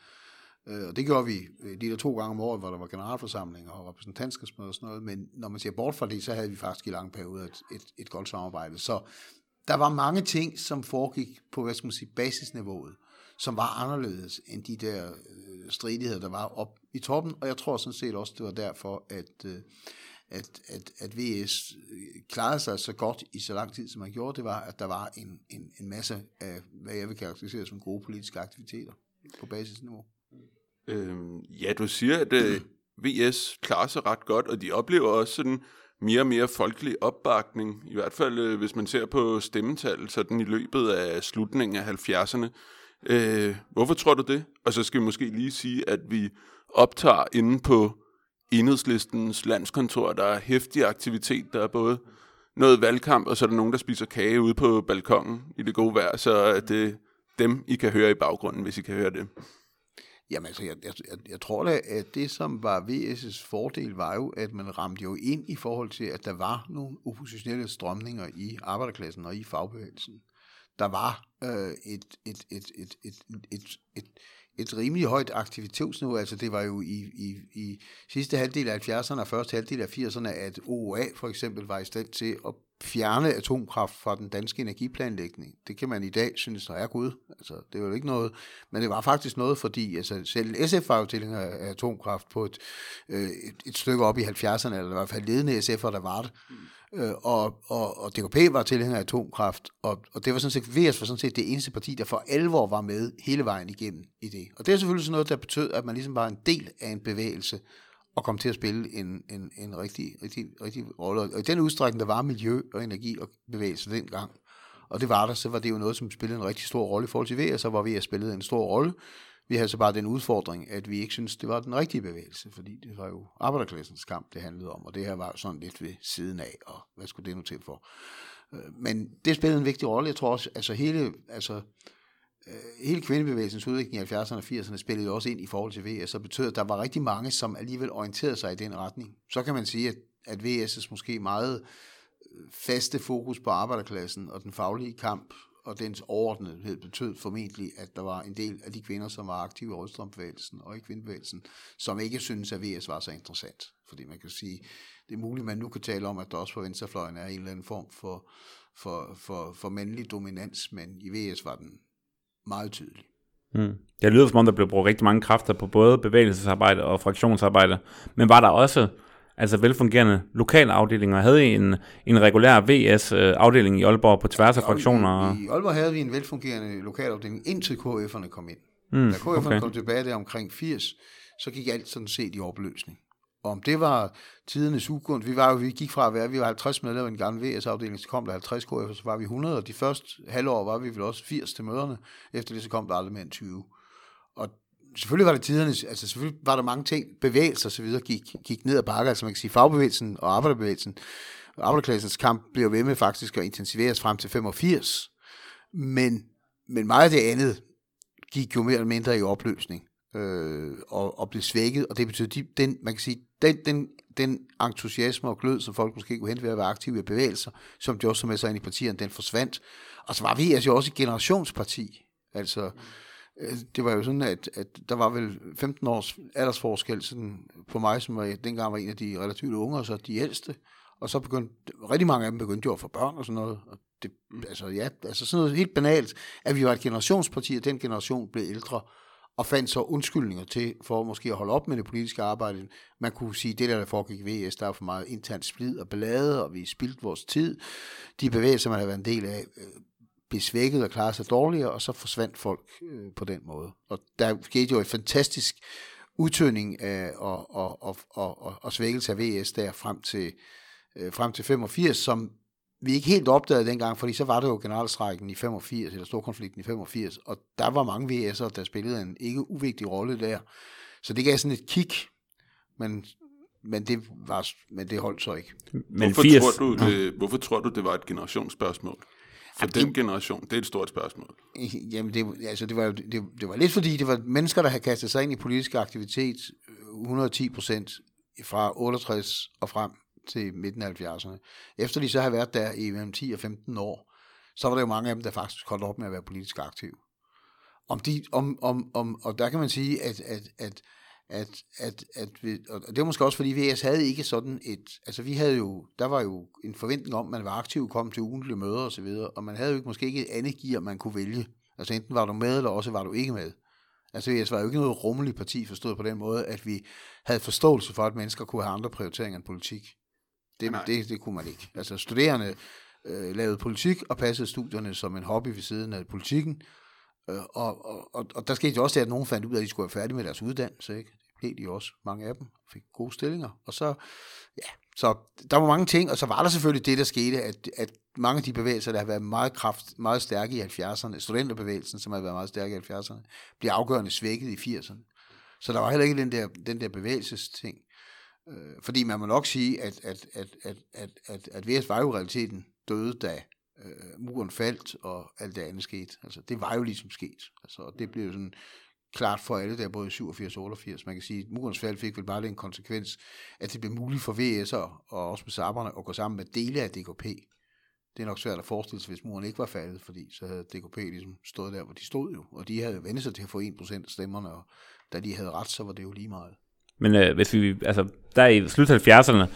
Øh, Og det gjorde vi øh, de der to gange om året, hvor der var generalforsamlinger og repræsentantskabsmøder og sådan noget. Men når man ser bort fra det, så havde vi faktisk i lange perioder et, et, et godt samarbejde. Så der var mange ting, som foregik på, hvad skal man sige, basisniveauet, som var anderledes end de der øh, stridigheder, der var op i toppen. Og jeg tror sådan set også, det var derfor, at, øh, at, at, at VS øh, klarede sig så godt i så lang tid, som man gjorde. Det var, at der var en, en, en masse af, hvad jeg vil karakterisere som gode politiske aktiviteter på basisniveau. Øhm, ja, du siger, at øh, VS klarer sig ret godt, og de oplever også sådan mere og mere folkelig opbakning, i hvert fald øh, hvis man ser på stemmetallet sådan i løbet af slutningen af 70'erne. Øh, hvorfor tror du det? Og så skal vi måske lige sige, at vi optager inde på enhedslistens landskontor, der er hæftig aktivitet, der er både noget valgkamp, og så er der nogen, der spiser kage ude på balkongen i det gode vejr, så øh, er det dem, I kan høre i baggrunden, hvis I kan høre det. Jamen altså, jeg, jeg, jeg, tror da, at det, som var VS's fordel, var jo, at man ramte jo ind i forhold til, at der var nogle oppositionelle strømninger i arbejderklassen og i fagbevægelsen. Der var øh, et, et, et, et, et, et, et, et rimelig højt aktivitetsniveau. Altså det var jo i, i, i sidste halvdel af 70'erne og første halvdel af 80'erne, at OA for eksempel var i stand til at fjerne atomkraft fra den danske energiplanlægning. Det kan man i dag synes, der er gud. Altså, det er jo ikke noget, men det var faktisk noget, fordi altså, selv SF var jo tilhænger af atomkraft på et, øh, et, et stykke op i 70'erne, eller i hvert fald ledende SF'er, der var det. Mm. Øh, og, og, og DKP var tilhænger af atomkraft, og, og det var sådan set, VS var sådan set det eneste parti, der for alvor var med hele vejen igennem i det. Og det er selvfølgelig sådan noget, der betød, at man ligesom var en del af en bevægelse, og kom til at spille en, en, en rigtig, rigtig, rigtig rolle. Og i den udstrækning, der var miljø og energi og bevægelse dengang, og det var der, så var det jo noget, som spillede en rigtig stor rolle i forhold til VR, så var VS spillet en stor rolle. Vi havde så bare den udfordring, at vi ikke synes det var den rigtige bevægelse, fordi det var jo arbejderklassens kamp, det handlede om, og det her var jo sådan lidt ved siden af, og hvad skulle det nu til for? Øh, men det spillede en vigtig rolle. Jeg tror også, altså hele, altså, Øh, hele kvindebevægelsens udvikling i 70'erne og 80'erne spillede jo også ind i forhold til VS, og betød, at der var rigtig mange, som alligevel orienterede sig i den retning. Så kan man sige, at, at VS' måske meget øh, faste fokus på arbejderklassen og den faglige kamp og dens overordnethed betød formentlig, at der var en del af de kvinder, som var aktive i rødstrømbevægelsen og i kvindebevægelsen, som ikke synes at VS var så interessant. Fordi man kan sige, det er muligt, man nu kan tale om, at der også på venstrefløjen er en eller anden form for, for, for, for mandlig dominans, men i VS var den meget tydelig. Mm. Det lyder som om, der blev brugt rigtig mange kræfter på både bevægelsesarbejde og fraktionsarbejde. Men var der også altså velfungerende lokale afdelinger? Havde I en, en regulær VS-afdeling i Aalborg på tværs af fraktioner? I, I Aalborg havde vi en velfungerende lokalafdeling, indtil KF'erne kom ind. Mm, da KF'erne okay. kom tilbage der omkring 80, så gik alt sådan set i opløsning. Og om det var tidernes ugunst, vi, var jo, vi gik fra at være, vi var 50 medlemmer i den gamle VS-afdeling, så kom der 50 KF, så var vi 100, og de første halvår var vi vel også 80 til møderne, efter det så kom der aldrig mere end 20. Og selvfølgelig var det tidernes, altså selvfølgelig var der mange ting, bevægelser og så videre gik, gik ned ad bakke, altså man kan sige fagbevægelsen og arbejderbevægelsen, arbejderklassens kamp blev ved med faktisk at intensiveres frem til 85, men, men meget af det andet gik jo mere eller mindre i opløsning øh, og, og blev svækket, og det betyder, de, den, man kan sige, den, den, den entusiasme og glød, som folk måske kunne hente ved at være aktive i bevægelser, som de også med sig ind i partierne, den forsvandt. Og så var vi altså også et generationsparti. Altså, øh, det var jo sådan, at, at der var vel 15 års aldersforskel sådan på mig, som var, dengang var en af de relativt unge, og så de ældste. Og så begyndte, rigtig mange af dem begyndte jo at få børn og sådan noget. Og det, altså ja, altså sådan noget helt banalt, at vi var et generationsparti, og den generation blev ældre og fandt så undskyldninger til, for måske at holde op med det politiske arbejde. Man kunne sige, det der, der foregik i VS, der er for meget internt splid og ballade, og vi spildt vores tid. De bevægelser, man har været en del af, øh, blev svækket og klarede sig dårligere, og så forsvandt folk øh, på den måde. Og der skete jo et fantastisk udtøning af og, og, og, og, og, og svækkelse af VS der frem til, øh, frem til 85, som vi ikke helt opdagede dengang, fordi så var det jo generalstrækken i 85, eller storkonflikten i 85, og der var mange VS'er, der spillede en ikke uvigtig rolle der. Så det gav sådan et kick, men, men, det, var, men det holdt så ikke. Men hvorfor, 80, tror du, det, hvorfor tror du, det var et generationsspørgsmål? For Jamen, den det, generation, det er et stort spørgsmål. Jamen, det, altså, det, var, det, det var lidt fordi, det var mennesker, der havde kastet sig ind i politisk aktivitet 110 øh, procent fra 68 og frem til midten af 70'erne. Efter de så har været der i mellem 10 og 15 år, så var der jo mange af dem, der faktisk holdt op med at være politisk aktive. Om de, om, om, om, og der kan man sige, at, at, at, at, at, at vi, og det var måske også fordi VS havde ikke sådan et, altså vi havde jo, der var jo en forventning om, at man var aktiv, kom til ugentlige møder osv., og, så videre, og man havde jo ikke, måske ikke et andet gear, man kunne vælge. Altså enten var du med, eller også var du ikke med. Altså VS var jo ikke noget rummeligt parti, forstået på den måde, at vi havde forståelse for, at mennesker kunne have andre prioriteringer end politik. Det, det, det kunne man ikke. Altså studerende øh, lavede politik og passede studierne som en hobby ved siden af politikken. Øh, og, og, og, og der skete jo også det, at nogen fandt ud af, at de skulle være færdige med deres uddannelse. Ikke? Det blev de også, mange af dem, fik gode stillinger. Og så, ja, så der var mange ting, og så var der selvfølgelig det, der skete, at, at mange af de bevægelser, der har været meget, kraft, meget stærke i 70'erne, studenterbevægelsen, som har været meget stærke i 70'erne, bliver afgørende svækket i 80'erne. Så der var heller ikke den der, den der bevægelsesting. Øh, fordi man må nok sige, at, at, at, at, at, at, at VS var jo realiteten døde, da øh, muren faldt, og alt det andet skete. Altså, det var jo ligesom sket. Altså, det blev jo sådan klart for alle, der både 87 og 88. Man kan sige, at murens fald fik vel bare den konsekvens, at det blev muligt for VS'er og også med saberne at gå sammen med dele af DKP. Det er nok svært at forestille sig, hvis muren ikke var faldet, fordi så havde DKP ligesom stået der, hvor de stod jo. Og de havde vendt sig til at få 1% af stemmerne, og da de havde ret, så var det jo lige meget. Men øh, hvis vi, altså, der i slut 70'erne,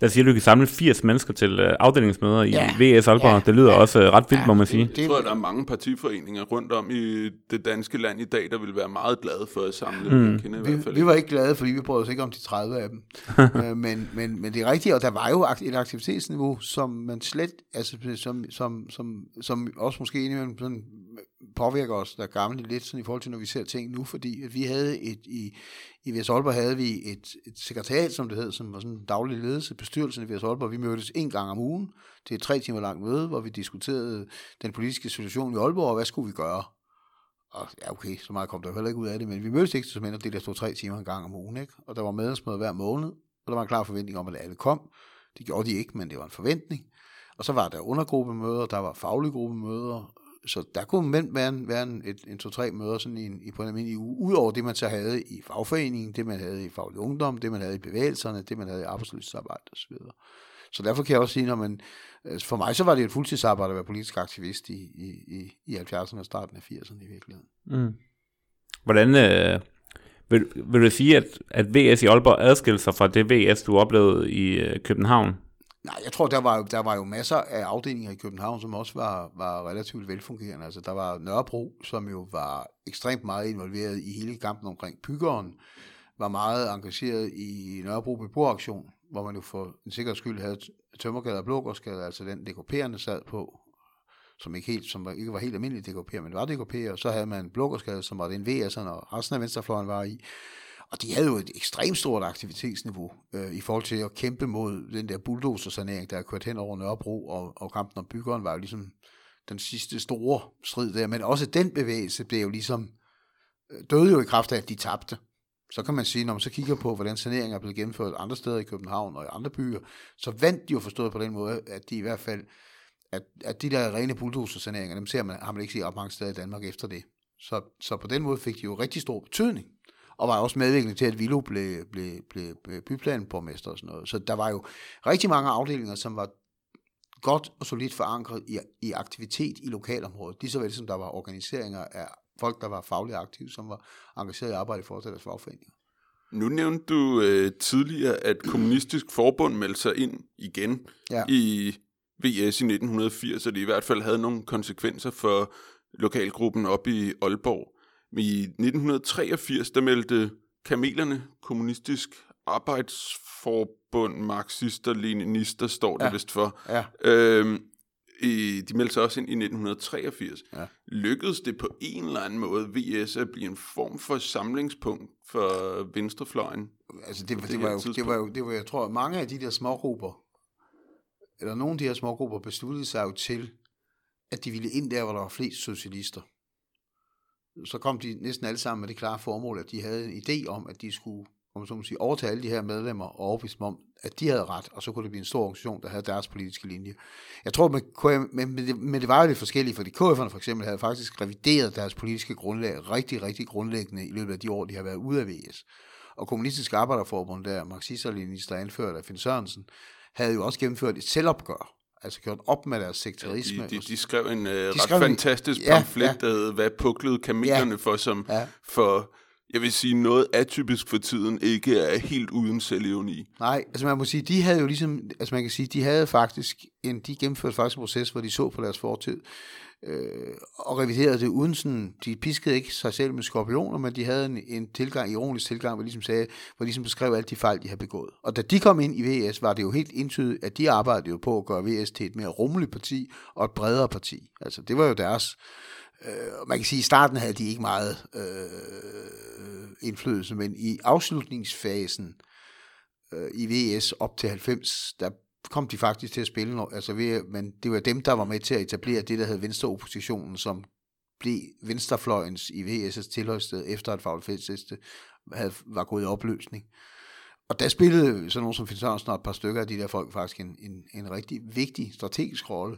der siger du, at du kan samle 80 mennesker til øh, afdelingsmøder i ja. VS Aalborg. Ja. Det lyder ja. også øh, ret vildt, ja. må man sige. Jeg tror, at der er mange partiforeninger rundt om i det danske land i dag, der vil være meget glade for at samle mm. kende, i vi, hvert fald. vi var ikke glade, fordi vi brød os ikke om de 30 af dem. øh, men, men, men det er rigtigt, og der var jo et aktivitetsniveau, som man slet, altså som, som, som, som også måske indimellem sådan påvirker os, der gamle lidt sådan i forhold til, når vi ser ting nu, fordi at vi havde et, i, i VS Aalborg havde vi et, et sekretariat, som det hed, som var sådan en daglig ledelse, bestyrelsen i VS Aalborg. Vi mødtes en gang om ugen til et tre timer langt møde, hvor vi diskuterede den politiske situation i Aalborg, og hvad skulle vi gøre? Og ja, okay, så meget kom der heller ikke ud af det, men vi mødtes ikke som mindre, det der stod tre timer en gang om ugen, ikke? Og der var medlemsmøder hver måned, og der var en klar forventning om, at alle kom. Det gjorde de ikke, men det var en forventning. Og så var der undergruppemøder, der var faglige gruppemøder, så der kunne mænd være en, være en, et, en to-tre møder sådan i, en, i på en almindelig uge, udover det, man så havde i fagforeningen, det man havde i faglig ungdom, det man havde i bevægelserne, det man havde i arbejdsløshedsarbejde osv. Så derfor kan jeg også sige, når man, altså for mig så var det et fuldtidsarbejde at være politisk aktivist i, i, i, i 70'erne og starten af 80'erne i virkeligheden. Mm. Hvordan, øh, vil, vil du sige, at, at VS i Aalborg adskilte sig fra det VS, du oplevede i øh, København? Nej, jeg tror, der var, der var jo masser af afdelinger i København, som også var, var relativt velfungerende. Altså, der var Nørrebro, som jo var ekstremt meget involveret i hele kampen omkring byggeren, var meget engageret i Nørrebro Beboeraktion, hvor man jo for en sikkerheds skyld havde Tømmergade og Blågårdsgade, altså den DKP'erne sad på, som ikke, helt, som ikke var helt almindelig dekoper, men var dekoper, og så havde man Blågårdsgade, som var den VS'erne, og resten af venstrefløjen var i. Og de havde jo et ekstremt stort aktivitetsniveau øh, i forhold til at kæmpe mod den der bulldozer-sanering, der er kørt hen over Nørrebro, og, og kampen om byggeren var jo ligesom den sidste store strid der. Men også den bevægelse blev jo ligesom øh, døde jo i kraft af, at de tabte. Så kan man sige, når man så kigger på, hvordan saneringen er blevet gennemført andre steder i København og i andre byer, så vandt de jo forstået på den måde, at de i hvert fald, at, at de der rene bulldozer-saneringer, dem ser man, har man ikke set op mange steder i Danmark efter det. Så, så på den måde fik de jo rigtig stor betydning og var også medvirkende til, at Vilo blev, blev, blev, byplanborgmester og sådan noget. Så der var jo rigtig mange afdelinger, som var godt og solidt forankret i, i aktivitet i lokalområdet, lige så vel som der var organiseringer af folk, der var fagligt aktive, som var engageret i arbejde i forhold til deres fagforeninger. Nu nævnte du øh, tidligere, at Kommunistisk Forbund meldte sig ind igen ja. i VS i 1980, og det i hvert fald havde nogle konsekvenser for lokalgruppen op i Aalborg. I 1983, der meldte kamelerne, kommunistisk arbejdsforbund, marxister, leninister, står det ja. vist for. Ja. Øhm, i, de meldte sig også ind i 1983. Ja. Lykkedes det på en eller anden måde VS at blive en form for samlingspunkt for venstrefløjen? Altså det, det, det, var jo, det var jo, det var, jeg tror, mange af de der smågrupper, eller nogle af de her smågrupper besluttede sig jo til, at de ville ind der, hvor der var flest socialister så kom de næsten alle sammen med det klare formål, at de havde en idé om, at de skulle om så må sige, overtage alle de her medlemmer og overbevise dem om, at de havde ret, og så kunne det blive en stor organisation, der havde deres politiske linje. Jeg tror, med KM, men, men, det, men det var jo lidt forskelligt, fordi KF'erne for eksempel havde faktisk revideret deres politiske grundlag rigtig, rigtig grundlæggende i løbet af de år, de har været ude af VS. Og Kommunistisk Arbejderforbund, der marxister-leninister anført af Finn Sørensen, havde jo også gennemført et selvopgør altså gjort op med deres sektorisme. Ja, de, de, de skrev en uh, de ret skrev fantastisk en, pamflet, ja, der hed, hvad puklede kamelerne ja, for, som ja. for, jeg vil sige, noget atypisk for tiden ikke er helt uden selvevni. Nej, altså man må sige, de havde jo ligesom, altså man kan sige, de havde faktisk, en, de gennemførte faktisk en proces, hvor de så på deres fortid, øh, og reviderede det uden sådan, de piskede ikke sig selv med skorpioner, men de havde en, en tilgang, ironisk tilgang, hvor de ligesom sagde, hvor de ligesom beskrev alle de fejl, de havde begået. Og da de kom ind i VS, var det jo helt indtydigt, at de arbejdede jo på at gøre VS til et mere rummeligt parti og et bredere parti. Altså det var jo deres, øh, man kan sige, i starten havde de ikke meget øh, indflydelse, men i afslutningsfasen øh, i VS op til 90, der kom de faktisk til at spille, altså ved, men det var dem, der var med til at etablere det, der hed Venstreoppositionen, som blev venstrefløjens i VS' tilhørssted, efter at Fagl havde, var gået i opløsning. Og der spillede sådan nogen som Finn Sørensen og et par stykker af de der folk faktisk en, en, en rigtig vigtig strategisk rolle.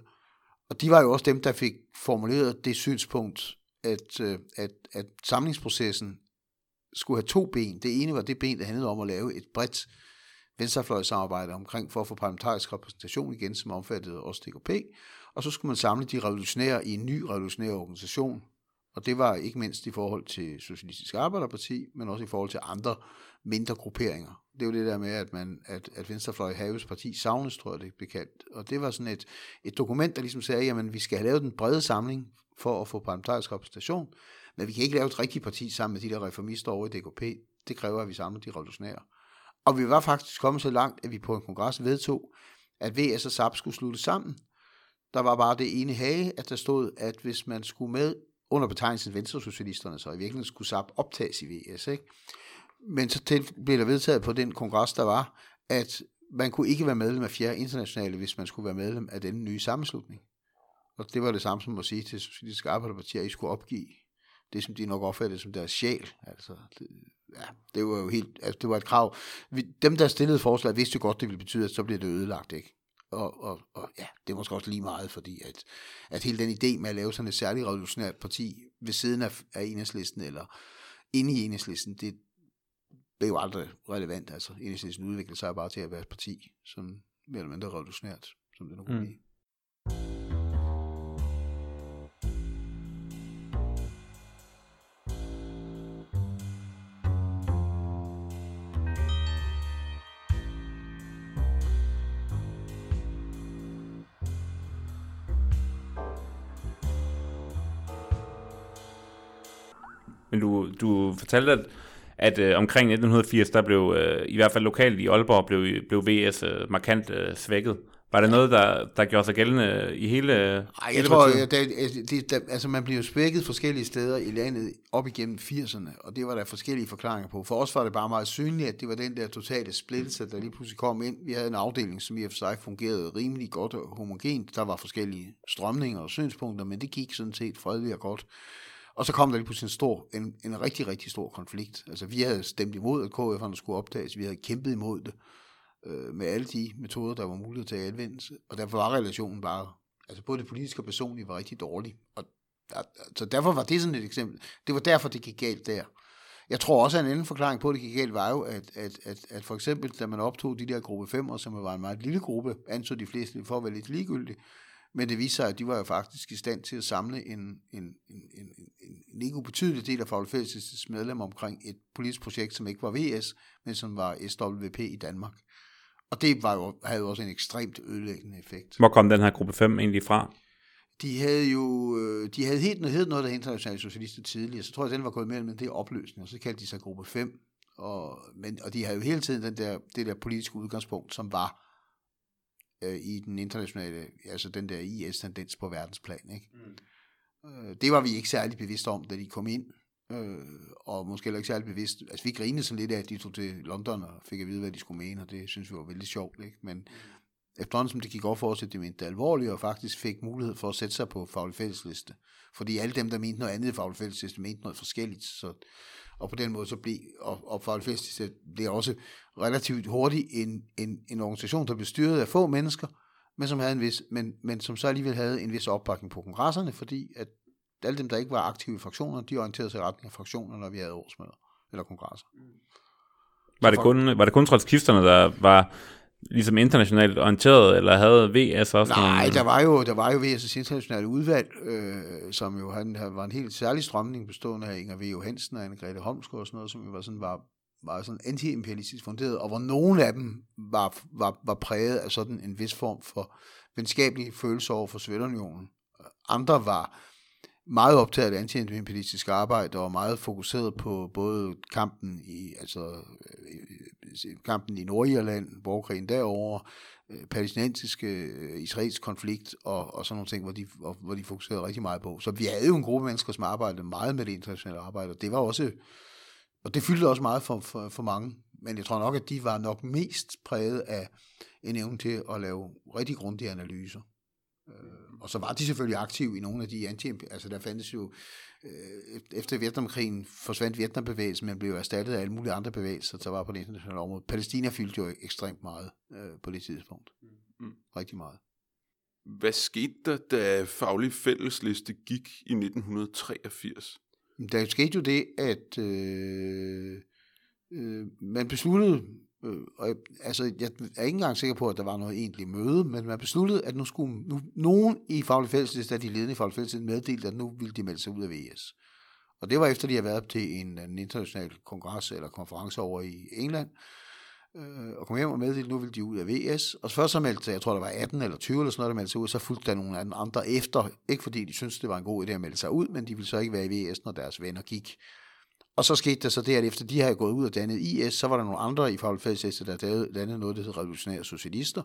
Og de var jo også dem, der fik formuleret det synspunkt, at, øh, at, at samlingsprocessen skulle have to ben. Det ene var det ben, der handlede om at lave et bredt venstrefløjssamarbejde omkring for at få parlamentarisk repræsentation igen, som omfattede også DKP, og så skulle man samle de revolutionære i en ny revolutionær organisation, og det var ikke mindst i forhold til Socialistisk Arbejderparti, men også i forhold til andre mindre grupperinger. Det er jo det der med, at, man, at, at Venstrefløj Haves parti savnes, tror jeg det blev kaldt. Og det var sådan et, et dokument, der ligesom sagde, at vi skal have lavet den brede samling for at få parlamentarisk repræsentation, men vi kan ikke lave et rigtigt parti sammen med de der reformister over i DKP. Det kræver, at vi samler de revolutionære. Og vi var faktisk kommet så langt, at vi på en kongres vedtog, at VS og SAP skulle slutte sammen. Der var bare det ene hage, at der stod, at hvis man skulle med under betegnelsen Venstresocialisterne, så i virkeligheden skulle SAP optages i VS. Ikke? Men så til, blev der vedtaget på den kongres, der var, at man kunne ikke være medlem af fjerde internationale, hvis man skulle være medlem af den nye sammenslutning. Og det var det samme som at sige til Socialistiske Arbejderpartier, at I skulle opgive det, som de nok opfattede som deres sjæl. Altså, det, ja, det var jo helt, altså, det var et krav. Vi, dem, der stillede forslag, vidste jo godt, det ville betyde, at så bliver det ødelagt, ikke? Og, og, og ja, det er måske også lige meget, fordi at, at hele den idé med at lave sådan et særligt revolutionært parti ved siden af, af enhedslisten, eller inde i enhedslisten, det, det jo aldrig relevant. Altså, enhedslisten udviklede sig bare til at være et parti, som mere eller mindre revolutionært, som det nu kan mm. blive. Men du, du fortalte, at, at øh, omkring 1980, der blev øh, i hvert fald lokalt i Aalborg, blev, blev VS øh, markant øh, svækket. Var det noget, der, der gjorde sig gældende i hele Ej, jeg tror, det, det, det, det, altså man bliver svækket forskellige steder i landet op igennem 80'erne, og det var der forskellige forklaringer på. For os var det bare meget synligt, at det var den der totale splittelse, der lige pludselig kom ind. Vi havde en afdeling, som i og for sig fungerede rimelig godt og homogent. Der var forskellige strømninger og synspunkter, men det gik sådan set fredeligt og godt. Og så kom der lige pludselig en, stor, en, en rigtig, rigtig stor konflikt. Altså, vi havde stemt imod, at KF'erne skulle optages. Vi havde kæmpet imod det øh, med alle de metoder, der var mulige til at anvende. Og derfor var relationen bare, altså både det politiske og personlige var rigtig dårlig. Og så derfor var det sådan et eksempel. Det var derfor, det gik galt der. Jeg tror også, at en anden forklaring på, at det gik galt, var jo, at, at, at, at for eksempel, da man optog de der gruppe 5, som var en meget lille gruppe, anså de fleste for at være lidt ligegyldige, men det viser sig, at de var jo faktisk i stand til at samle en, en, en, en, en, en ikke ubetydelig del af Faglig medlemmer omkring et politisk projekt, som ikke var VS, men som var SWP i Danmark. Og det var jo, havde jo også en ekstremt ødelæggende effekt. Hvor kom den her gruppe 5 egentlig fra? De havde jo, øh, de havde helt noget, noget der internationale socialister tidligere, så tror jeg, at den var gået mellem det opløsning, og så kaldte de sig gruppe 5. Og, men, og de havde jo hele tiden den der, det der politiske udgangspunkt, som var øh, i den internationale, altså den der IS-tendens på verdensplan. Ikke? Mm. Øh, det var vi ikke særlig bevidste om, da de kom ind, øh, og måske heller ikke særlig bevidst. Altså vi grinede sådan lidt af, at de tog til London og fik at vide, hvad de skulle mene, og det synes vi var vældig sjovt. Ikke? Men mm. efterhånden som det gik op for os, at det mente det alvorligt, og faktisk fik mulighed for at sætte sig på faglig fællesliste. Fordi alle dem, der mente noget andet i faglig fællesliste, mente noget forskelligt. Så og på den måde så blev, og, og Faglig Festival blev også relativt hurtigt en, en, en organisation, der blev styret af få mennesker, men som, havde en vis, men, men som så alligevel havde en vis opbakning på kongresserne, fordi at alle dem, der ikke var aktive i fraktioner, de orienterede sig i retning af fraktioner, når vi havde årsmøder eller kongresser. Var det kun, var det kun trotskisterne, der var ligesom internationalt orienteret, eller havde VS også Nej, nogle... der var jo, der var jo VS' internationale udvalg, øh, som jo han, var en helt særlig strømning bestående af Inger V. Johansen og Anne-Grethe Holmsgaard og sådan noget, som jo var sådan, var, var sådan anti-imperialistisk funderet, og hvor nogle af dem var, var, var præget af sådan en vis form for venskabelig følelse over for Sovjetunionen. Andre var meget optaget af anti-imperialistisk arbejde og meget fokuseret på både kampen i, altså kampen i Nordirland, borgerkrigen derovre, øh, palæstinensiske, øh, israelsk konflikt og, og sådan nogle ting, hvor de, hvor de fokuserede rigtig meget på. Så vi havde jo en gruppe mennesker, som arbejdede meget med det internationale arbejde, og det var også, og det fyldte også meget for, for, for mange, men jeg tror nok, at de var nok mest præget af en evne til at lave rigtig grundige analyser. Øh, og så var de selvfølgelig aktive i nogle af de anti altså der fandtes jo øh, efter Vietnamkrigen forsvandt Vietnambevægelsen, men blev erstattet af alle mulige andre bevægelser, der var på det internationale område. Palæstina fyldte jo ekstremt meget øh, på det tidspunkt. Mm. Rigtig meget. Hvad skete der, da Faglig Fællesliste gik i 1983? Der skete jo det, at øh, øh, man besluttede Øh, og jeg, altså, jeg er ikke engang sikker på, at der var noget egentlig møde, men man besluttede, at nu skulle nu, nogen i Faglig Fællesliste, af de ledende i Faglig Fællesliste, meddelte, at nu ville de melde sig ud af VS. Og det var efter, de havde været til en, øh, en international kongres eller konference over i England, øh, og kom hjem og meddelte, at nu ville de ud af VS. Og først så meldte jeg tror, der var 18 eller 20 eller sådan noget, der meldte sig ud, så fulgte der nogle andre efter, ikke fordi de syntes, det var en god idé at melde sig ud, men de ville så ikke være i VS, når deres venner gik. Og så skete der så det, at efter de havde gået ud og dannet IS, så var der nogle andre i Faglig der dannede noget, der hed revolutionære socialister,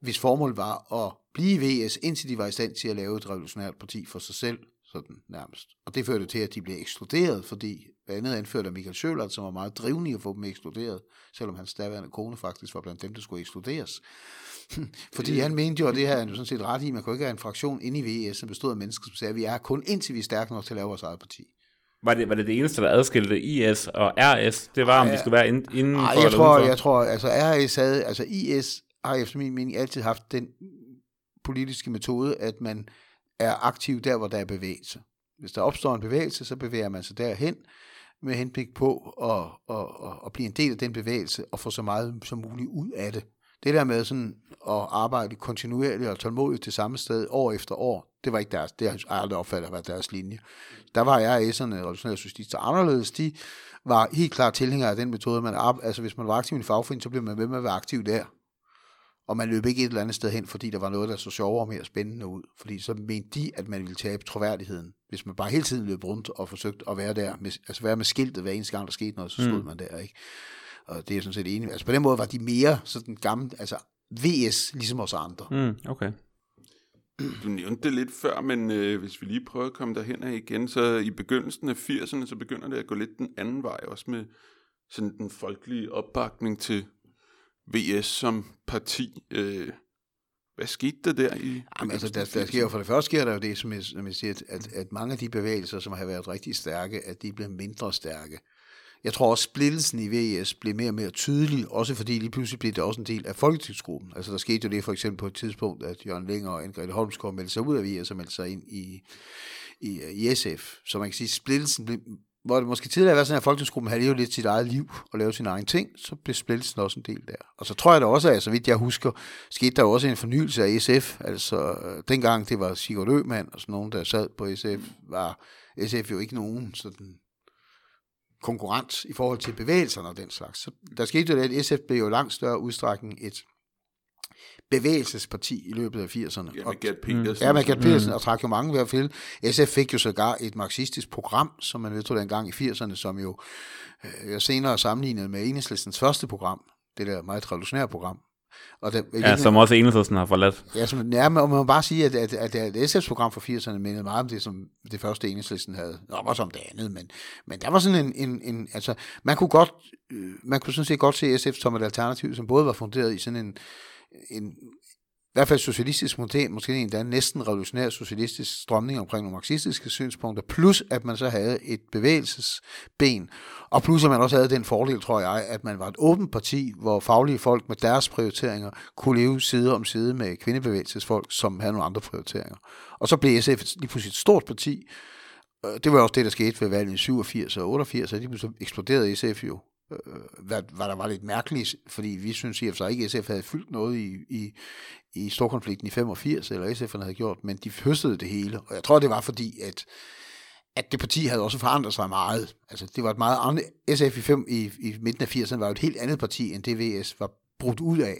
hvis formål var at blive VS, indtil de var i stand til at lave et revolutionært parti for sig selv, sådan nærmest. Og det førte til, at de blev ekskluderet, fordi blandt andet anført af Michael Schølert, som var meget drivende i at få dem ekskluderet, selvom hans daværende kone faktisk var blandt dem, der skulle ekskluderes. fordi han mente jo, og det her er han jo sådan set ret i, man kunne ikke have en fraktion inde i VS, som bestod af mennesker, som sagde, at vi er kun indtil vi er stærke nok til at lave vores eget parti. Var det, var det det eneste, der adskilte IS og RS? Det var, om de skulle være inden, inden for jeg tror, udenfor? jeg tror, altså RS havde, altså IS har efter min mening altid haft den politiske metode, at man er aktiv der, hvor der er bevægelse. Hvis der opstår en bevægelse, så bevæger man sig derhen med henblik på at, at, at, at blive en del af den bevægelse og få så meget som muligt ud af det. Det der med sådan at arbejde kontinuerligt og tålmodigt det samme sted år efter år, det var ikke deres, det har jeg aldrig opfattet at være deres linje. Der var RS'erne, revolutionære socialister, anderledes. De var helt klart tilhængere af den metode, man ar- altså hvis man var aktiv i en fagforening, så blev man ved med at være aktiv der. Og man løb ikke et eller andet sted hen, fordi der var noget, der så sjovere og mere spændende ud. Fordi så mente de, at man ville tabe troværdigheden. Hvis man bare hele tiden løb rundt og forsøgte at være der, med, altså være med skiltet hver eneste gang, der skete noget, så stod mm. man der, ikke? Og det er jeg sådan set enig med. Altså på den måde var de mere sådan gamle, altså VS, ligesom os andre. Mm, okay. Du nævnte det lidt før, men øh, hvis vi lige prøver at komme derhen af igen, så i begyndelsen af 80'erne, så begynder det at gå lidt den anden vej, også med sådan den folkelige opbakning til VS som parti. Øh, hvad skete der der i Jamen, altså, der, der sker jo for det første sker der jo det, som jeg, som jeg siger, at, at mange af de bevægelser, som har været rigtig stærke, at de bliver mindre stærke. Jeg tror også, splittelsen i VS blev mere og mere tydelig, også fordi lige pludselig blev det også en del af folketingsgruppen. Altså der skete jo det for eksempel på et tidspunkt, at Jørgen Længer og Anne-Grethe Holmsgaard meldte sig ud af VS og meldte sig ind i, i, i SF. Så man kan sige, at splittelsen blev, hvor det måske tidligere var sådan, at folketingsgruppen havde levet lidt sit eget liv og lavet sin egen ting, så blev splittelsen også en del der. Og så tror jeg da også, at så vidt jeg husker, skete der også en fornyelse af SF. Altså dengang det var Sigurd Øhmann og sådan nogen, der sad på SF, var SF jo ikke nogen sådan konkurrent i forhold til bevægelserne og den slags. Så der skete jo det, at SF blev jo langt større udstrækning et bevægelsesparti i løbet af 80'erne. Ja, med Gert Petersen. Ja, med Gert Petersen, og trak jo mange ved at fælde. SF fik jo sågar et marxistisk program, som man vedtog dengang i 80'erne, som jo øh, jeg senere sammenlignet med Enhedslistens første program, det der meget revolutionære program. Og det, Ja, som også Enhedslisten har forladt. Ja, som, ja, man må bare sige, at, at, at, at SF's program for 80'erne mindede meget om det, som det første Enhedslisten havde. Nå, også om det andet, men, men der var sådan en, en, en altså, man kunne godt, øh, man kunne sådan set godt se SF som et alternativ, som både var funderet i sådan en, en i hvert fald socialistisk model, måske endda næsten revolutionær socialistisk strømning omkring nogle marxistiske synspunkter, plus at man så havde et bevægelsesben, og plus at man også havde den fordel, tror jeg, at man var et åbent parti, hvor faglige folk med deres prioriteringer kunne leve side om side med kvindebevægelsesfolk, som havde nogle andre prioriteringer. Og så blev SF lige pludselig et stort parti, øh, det var også det, der skete ved valget i 87 og 88, og lige pludselig eksploderede SF jo hvad, hvad der var lidt mærkeligt, fordi vi synes i og for sig ikke, at SF havde fyldt noget i, i, i storkonflikten i 85, eller SF'erne havde gjort, men de høstede det hele, og jeg tror, det var fordi, at at det parti havde også forandret sig meget. Altså, det var et meget andet... SF i, fem, i, i midten af 80'erne var jo et helt andet parti, end det VS var brudt ud af.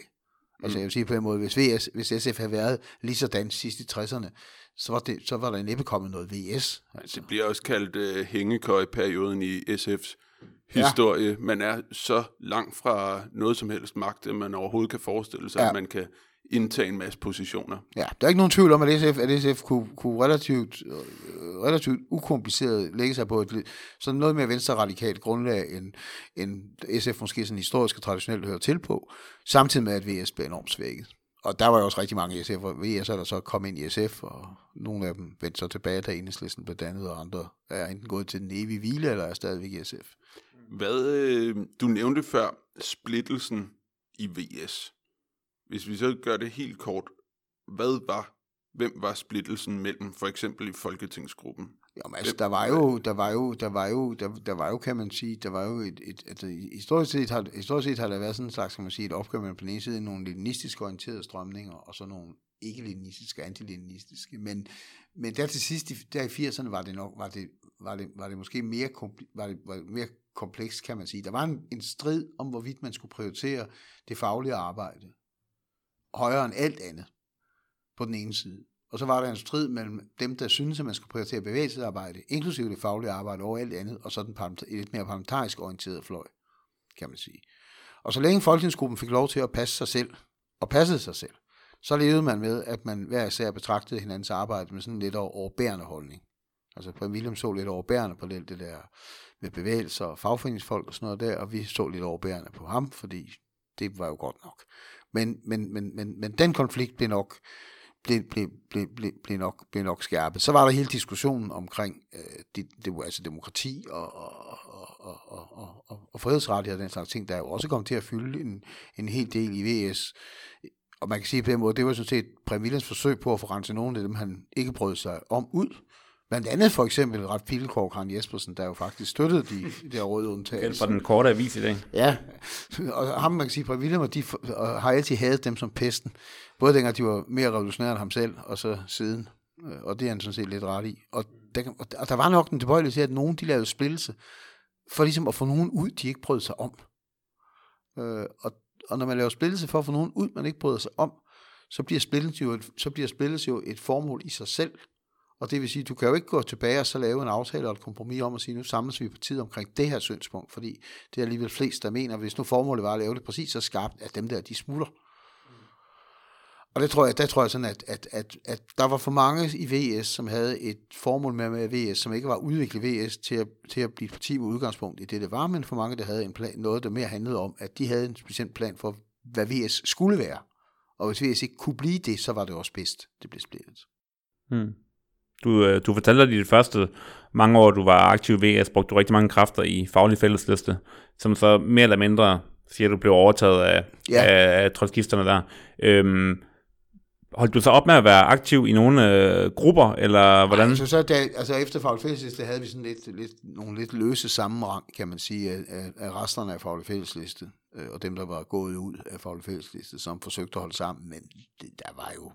Altså, jeg vil sige på en måde, hvis, VS, hvis SF havde været lige sådan sidst i 60'erne, så var, det, så var der næppe kommet noget VS. Altså. Det bliver også kaldt uh, hængekøj-perioden i SF's historie. Ja. Man er så langt fra noget som helst magt, at man overhovedet kan forestille sig, ja. at man kan indtage en masse positioner. Ja, der er ikke nogen tvivl om, at SF, at SF kunne, kunne relativt, øh, relativt ukompliceret lægge sig på et sådan noget mere venstre-radikalt grundlag, end, end SF måske sådan historisk og traditionelt hører til på, samtidig med, at VS blev enormt svækket. Og der var jo også rigtig mange SF, og VS er der så kom ind i SF, og nogle af dem vendte så tilbage, da enhedslisten blev dannet, og andre er enten gået til den evige hvile, eller er stadigvæk i SF. Hvad, øh, du nævnte før splittelsen i VS. Hvis vi så gør det helt kort, hvad var, hvem var splittelsen mellem for eksempel i Folketingsgruppen? Jamen, altså, der var jo, der var jo, der var jo, der, der var jo, kan man sige, der var jo et, et altså, historisk set har, historisk set har der været sådan en slags, kan man sige, et opgør mellem på den ene side nogle leninistisk orienterede strømninger, og så nogle ikke-leninistiske, anti-leninistiske, men, men der til sidst, der i 80'erne var det nok, var det, var det, var det måske mere, var det, var det mere kompleks, kan man sige. Der var en, en strid om, hvorvidt man skulle prioritere det faglige arbejde højere end alt andet på den ene side. Og så var der en strid mellem dem, der synes, at man skulle prioritere bevægelsesarbejde, inklusive det faglige arbejde over alt andet, og så den lidt mere parlamentarisk orienterede fløj, kan man sige. Og så længe folketingsgruppen fik lov til at passe sig selv, og passede sig selv, så levede man med, at man hver især betragtede hinandens arbejde med sådan en lidt overbærende holdning. Altså på William så lidt overbærende på det, det der med bevægelser og fagforeningsfolk og sådan noget der, og vi så lidt overbærende på ham, fordi det var jo godt nok. Men, men, men, men, men den konflikt blev nok, blev, blev, blev, blev, blev, nok, blev nok skærpet. Så var der hele diskussionen omkring øh, det, det, altså demokrati og, og, og, og, og, og, og frihedsrettigheder og den slags ting, der jo også kom til at fylde en, en hel del i VS. Og man kan sige på den måde, det var sådan set Præm forsøg på at få renset nogle af dem, han ikke brød sig om ud. Blandt andet for eksempel Ret Pilkår Karen Jespersen, der jo faktisk støttede de, de der røde undtagelser. fra den korte avis i dag. Ja, og ham man kan sige, fra William, de har altid hadet dem som pesten. Både dengang de var mere revolutionære end ham selv, og så siden. Og det er han sådan set lidt ret i. Og der, og der var nok den tilbøjelige til, at nogen de lavede splittelse, for ligesom at få nogen ud, de ikke brød sig om. Øh, og, og når man laver splittelse for at få nogen ud, man ikke bryder sig om, så bliver splittelse jo et, så bliver splittelse jo et formål i sig selv. Og det vil sige, du kan jo ikke gå tilbage og så lave en aftale og et kompromis om at sige, nu samles vi på tid omkring det her synspunkt, fordi det er alligevel flest, der mener, hvis nu formålet var at lave det præcis så skarpt, at dem der, de smutter. Og det tror jeg, der tror jeg sådan, at, at, at, at der var for mange i VS, som havde et formål med, med VS, som ikke var udvikle VS til at, til at blive et parti med udgangspunkt i det, det var, men for mange, der havde en plan, noget, der mere handlede om, at de havde en speciel plan for, hvad VS skulle være. Og hvis VS ikke kunne blive det, så var det også bedst, det blev splittet. Hmm. Du, øh, du fortalte dig de første mange år, du var aktiv i VS, brugte du rigtig mange kræfter i faglig fællesliste, som så mere eller mindre, siger du, blev overtaget af, ja. af, af trotskisterne der. Øhm, holdt du så op med at være aktiv i nogle øh, grupper, eller hvordan? Altså, så da, altså efter Faglig Fællesliste havde vi sådan lidt, lidt, nogle lidt løse sammenrang, kan man sige, af, af, af resterne af Faglig Fællesliste, øh, og dem, der var gået ud af Faglig Fællesliste, som forsøgte at holde sammen, men det, der var jo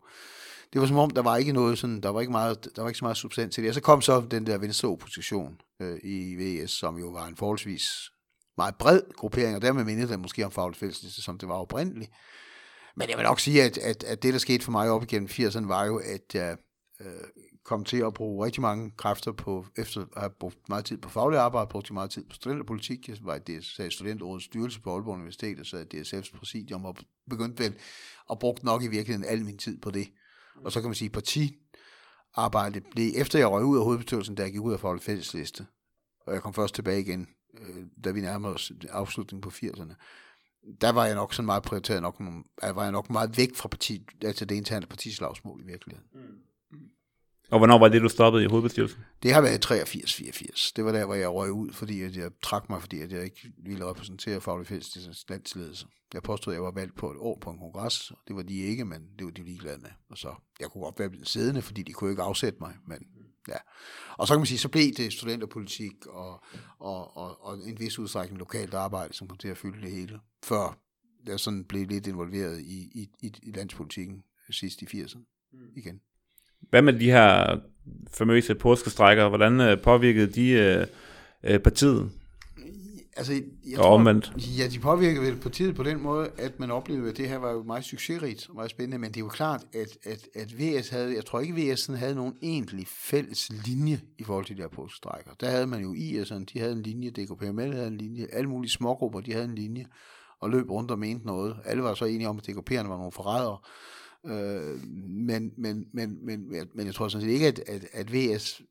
det var som om, der var ikke noget sådan, der var ikke, meget, der var ikke så meget substans til det. Og så kom så den der venstre opposition øh, i VS, som jo var en forholdsvis meget bred gruppering, og dermed mindede den måske om fagligt fælles, som det var oprindeligt. Men jeg vil nok sige, at, at, at det, der skete for mig op igennem 80'erne, var jo, at jeg øh, kom til at bruge rigtig mange kræfter på, efter at have brugt meget tid på faglig arbejde, brugte meget tid på studenterpolitik. Jeg var i DSA Studenterådets styrelse på Aalborg Universitet, og så i DSF's præsidium, og begyndte vel at bruge nok i virkeligheden al min tid på det. Og så kan man sige, at arbejde blev, efter jeg røg ud af hovedbestyrelsen, da jeg gik ud af Faglig Fællesliste, og jeg kom først tilbage igen, øh, da vi nærmede os afslutningen på 80'erne, der var jeg nok sådan meget prioriteret, nok, var jeg nok meget væk fra parti, altså det interne partislagsmål i virkeligheden. Mm. Og hvornår var det, du stoppede i hovedbestyrelsen? Det har været 83-84. Det var der, hvor jeg røg ud, fordi at jeg trak mig, fordi at jeg ikke ville repræsentere Faglig Fælles landsledelse. Jeg påstod, at jeg var valgt på et år på en kongres, og det var de ikke, men det var de ligeglade med. Og så, jeg kunne godt være blevet siddende, fordi de kunne ikke afsætte mig, men ja. Og så kan man sige, så blev det studenterpolitik og, og, og, og en vis udstrækning lokalt arbejde, som kom til at fylde det hele, før jeg sådan blev lidt involveret i, i, i, i landspolitikken sidst i 80'erne mm. igen. Hvad med de her famøse påskestrækker? Hvordan øh, påvirkede de øh, øh, partiet? Altså, jeg og tror, omvendt. Ja, de påvirkede vel partiet på den måde, at man oplevede, at det her var jo meget succesrigt og meget spændende, men det er jo klart, at, at, at VS havde, jeg tror ikke, VS havde nogen egentlig fælles linje i forhold til de her påskestrækker. Der havde man jo IS'erne, de havde en linje, DKPML havde en linje, alle mulige smågrupper, de havde en linje, og løb rundt og mente noget. Alle var så enige om, at DKP'erne var nogle forrædere, Øh, men, men, men, men, men jeg tror sådan set ikke, at, at, at VS,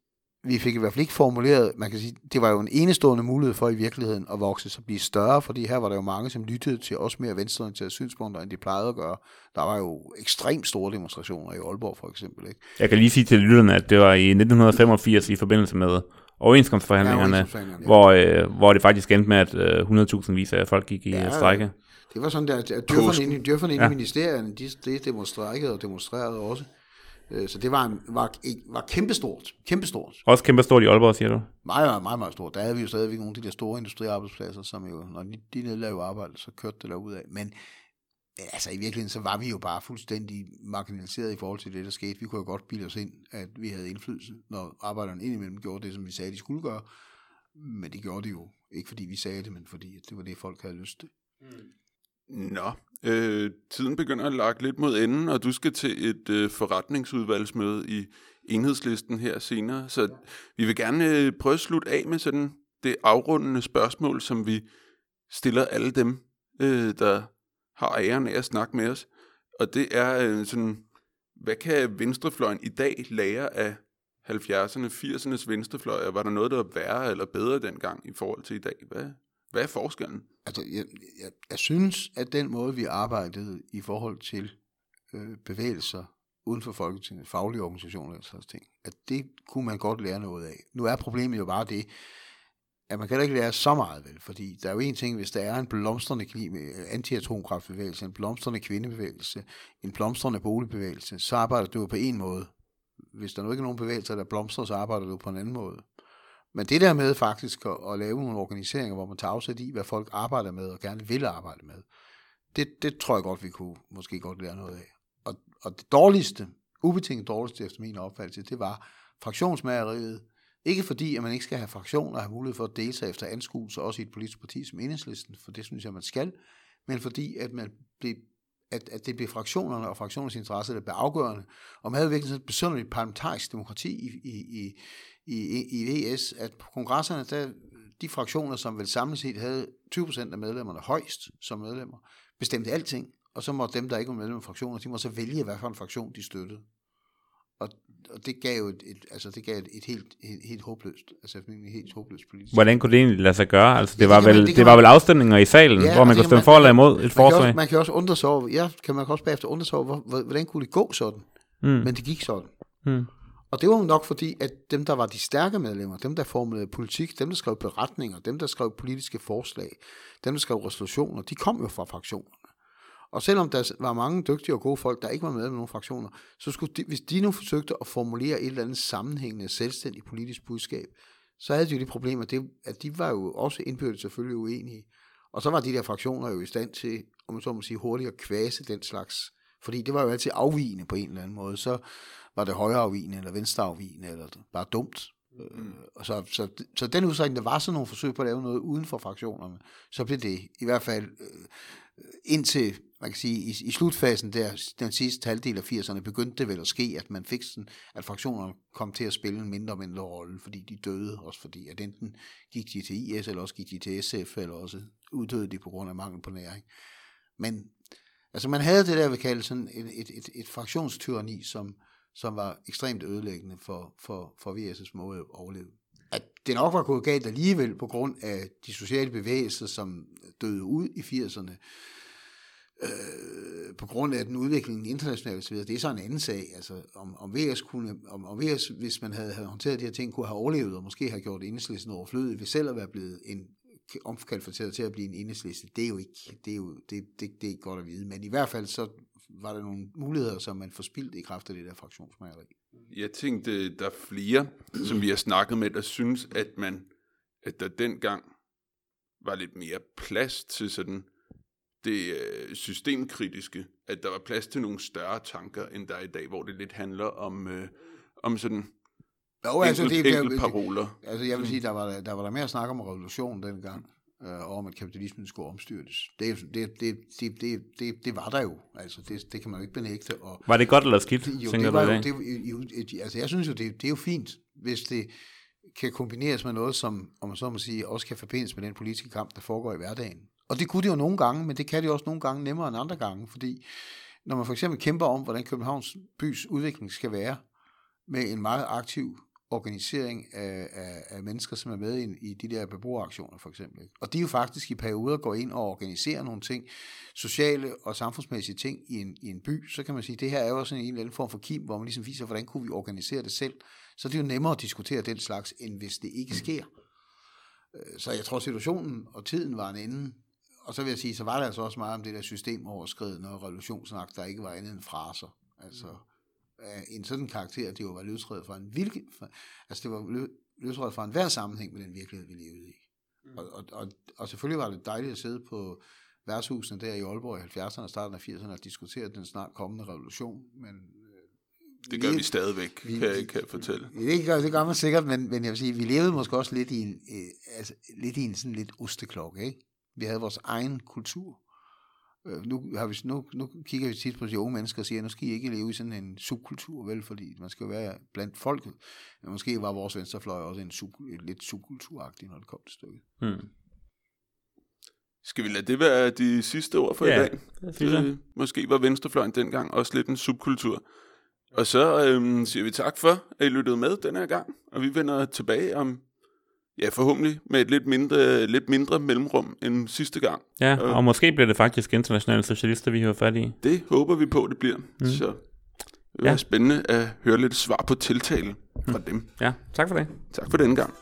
vi fik i hvert fald ikke formuleret, man kan sige, det var jo en enestående mulighed for i virkeligheden at vokse så blive større, fordi her var der jo mange, som lyttede til også mere venstreorienterede synspunkter, end de plejede at gøre. Der var jo ekstremt store demonstrationer i Aalborg for eksempel. Ikke? Jeg kan lige sige til lytterne, at det var i 1985 i forbindelse med overenskomstforhandlingerne, ja, ja. hvor, øh, hvor det faktisk endte med, at øh, 100.000 vis af folk gik i ja, strække. Det var sådan, der, at dyrferne inde, dyrferne inde ja. i ministerierne, de, de demonstrerede og demonstrerede også. Øh, så det var, var, var kæmpestort. Kæmpestort. Også kæmpestort i Aalborg, siger du? Meget, meget, meget stort. Der havde vi jo stadigvæk nogle af de der store industriarbejdspladser, som jo, når de, de nedlagde arbejde, så kørte det derud af. Men altså i virkeligheden, så var vi jo bare fuldstændig marginaliseret i forhold til det, der skete. Vi kunne jo godt bilde os ind, at vi havde indflydelse, når arbejderne indimellem gjorde det, som vi sagde, de skulle gøre. Men det gjorde de jo. Ikke fordi vi sagde det, men fordi det var det, folk havde lyst til. Mm. Nå, øh, tiden begynder at lage lidt mod enden, og du skal til et øh, forretningsudvalgsmøde i enhedslisten her senere. Så vi vil gerne øh, prøve at slutte af med sådan det afrundende spørgsmål, som vi stiller alle dem, øh, der har æren af at snakke med os. Og det er øh, sådan, hvad kan venstrefløjen i dag lære af 70'erne, 80'ernes venstrefløj, var der noget, der var værre eller bedre dengang i forhold til i dag? Hvad, hvad er forskellen? Altså, jeg, jeg, jeg synes, at den måde, vi arbejdede i forhold til øh, bevægelser uden for Folketinget, faglige organisationer og sådan ting, at det kunne man godt lære noget af. Nu er problemet jo bare det, at man kan ikke lære så meget vel, fordi der er jo en ting, hvis der er en blomstrende øh, antiatomkraftbevægelse, en blomstrende kvindebevægelse, en blomstrende boligbevægelse, så arbejder du jo på en måde. Hvis der nu ikke er nogen bevægelser, der blomstrer, så arbejder du på en anden måde. Men det der med faktisk at, at lave nogle organiseringer, hvor man tager afsæt i, hvad folk arbejder med og gerne vil arbejde med, det, det tror jeg godt, vi kunne måske godt lære noget af. Og, og det dårligste, ubetinget dårligste efter min opfattelse, det var fraktionsmageriet, ikke fordi, at man ikke skal have fraktioner og have mulighed for at dele sig efter anskuelse, også i et politisk parti som enhedslisten, for det synes jeg, man skal, men fordi, at, man blev, at, at det blev fraktionerne og fraktionernes interesse, der blev afgørende. Og man havde virkelig sådan et besynderligt parlamentarisk demokrati i, i, i, i, i VS, at på kongresserne, der, de fraktioner, som vel samlet set havde 20% af medlemmerne højst som medlemmer, bestemte alting, og så må dem, der ikke var medlemmer af fraktioner, de må så vælge, hvad for en fraktion de støttede. Og, og det gav jo et, et, altså det gav et, et helt, helt, helt håbløst, altså et helt håbløst politisk. Hvordan kunne det egentlig lade sig gøre? Altså det, ja, det var vel, man, det, det var man, vel afstemninger i salen, ja, hvor man kunne stemme for eller imod et man forslag? Kan også, man kan også undre sig over, ja, kan man også bagefter undre sig over, hvor, hvordan kunne det gå sådan? Mm. Men det gik sådan. Mm. Og det var nok fordi, at dem, der var de stærke medlemmer, dem, der formulerede politik, dem, der skrev beretninger, dem, der skrev politiske forslag, dem, der skrev resolutioner, de kom jo fra fraktionerne. Og selvom der var mange dygtige og gode folk, der ikke var med med nogle fraktioner, så skulle de, hvis de nu forsøgte at formulere et eller andet sammenhængende, selvstændigt politisk budskab, så havde de jo det problem, at, det, at de var jo også indbyrdes selvfølgelig uenige. Og så var de der fraktioner jo i stand til, om man så må sige, hurtigt at kvæse den slags. Fordi det var jo altid afvigende på en eller anden måde. Så var det højre afvigende, eller venstre afvigende, eller bare dumt. Mm. Og så, så, så den udstrækning, der var sådan nogle forsøg på at lave noget uden for fraktionerne, så blev det i hvert fald øh, indtil, man kan sige, i, i slutfasen der, den sidste halvdel af 80'erne, begyndte det vel at ske, at man fik sådan, at fraktionerne kom til at spille en mindre og mindre rolle, fordi de døde, også fordi at enten gik de til IS, eller også gik de til SF, eller også uddøde de på grund af mangel på næring. Men altså man havde det der, vi kalde sådan et, et, et, et fraktionstyranni, som, som var ekstremt ødelæggende for, for, for VS' måde at overleve. At det nok var gået galt alligevel på grund af de sociale bevægelser, som døde ud i 80'erne, øh, på grund af den udvikling internationalt osv., det er så en anden sag. Altså, om, om VS kunne, om, om VS, hvis man havde, havde håndteret de her ting, kunne have overlevet, og måske have gjort enhedslisten overflødig, ved selv at være blevet en omkalfateret til at blive en enhedsliste, det er jo ikke, det er jo, det, det, det er ikke godt at vide. Men i hvert fald så var der nogle muligheder, som man forspildte i kraft af det der fraktionsmageri. Jeg tænkte, der er flere, som vi har snakket med, der synes, at man, at der dengang var lidt mere plads til sådan det øh, systemkritiske, at der var plads til nogle større tanker, end der er i dag, hvor det lidt handler om, øh, om sådan jo, altså, enkelt, det, enkelt paroler. Altså, jeg vil sige, der var der, var der mere at snakke om revolution dengang, øh, om, at kapitalismen skulle omstyrtes. Det, det, det, det, det, det, det var der jo. Altså, det, det kan man jo ikke benægte. Og, var det godt eller skidt, jo, tænker det var du jo, det, jo, altså, jeg synes jo, det, det er jo fint, hvis det kan kombineres med noget, som, om man så må sige, også kan forbindes med den politiske kamp, der foregår i hverdagen. Og det kunne det jo nogle gange, men det kan det også nogle gange nemmere end andre gange, fordi når man for eksempel kæmper om, hvordan Københavns bys udvikling skal være, med en meget aktiv organisering af, af, af mennesker, som er med i, i de der beboeraktioner for eksempel. Og de jo faktisk i perioder går ind og organiserer nogle ting, sociale og samfundsmæssige ting i en, i en by, så kan man sige, at det her er jo også en eller anden form for kim, hvor man ligesom viser, hvordan kunne vi organisere det selv. Så det er jo nemmere at diskutere den slags, end hvis det ikke sker. Øh, så jeg tror, situationen og tiden var en anden. Og så vil jeg sige, så var der altså også meget om det der systemoverskridende og revolutionssnak, der ikke var andet end fraser. Altså, af en sådan karakter, det jo var løsredet fra en hvilken, altså det var løsredet fra en hver sammenhæng med den virkelighed, vi levede i. Mm. Og, og, og, og selvfølgelig var det dejligt at sidde på værtshusene der i Aalborg i 70'erne og starten af 80'erne og diskutere den snart kommende revolution, men øh, det gør vi, vi stadigvæk, vi, kan, jeg, kan jeg fortælle. Det gør, det gør man sikkert, men, men jeg vil sige, vi levede måske også lidt i en, øh, altså, lidt i en sådan lidt osteklokke, ikke? Vi havde vores egen kultur. Øh, nu, har vi, nu, nu kigger vi tit på de unge mennesker og siger, nu skal I ikke leve i sådan en subkultur, vel, fordi man skal jo være blandt folket. Men måske var vores venstrefløj også en sub, lidt subkulturagtig, når det kom til stykket. Hmm. Skal vi lade det være de sidste ord for ja, i dag? Det, måske var venstrefløjen dengang også lidt en subkultur. Og så øhm, siger vi tak for, at I lyttede med den her gang, og vi vender tilbage om, ja forhåbentlig, med et lidt mindre, lidt mindre mellemrum end sidste gang. Ja, og måske bliver det faktisk internationale socialister, vi har fat i. Det håber vi på, det bliver. Mm. Så det bliver Ja. spændende at høre lidt svar på tiltale fra dem. Ja, tak for det. Tak for denne gang.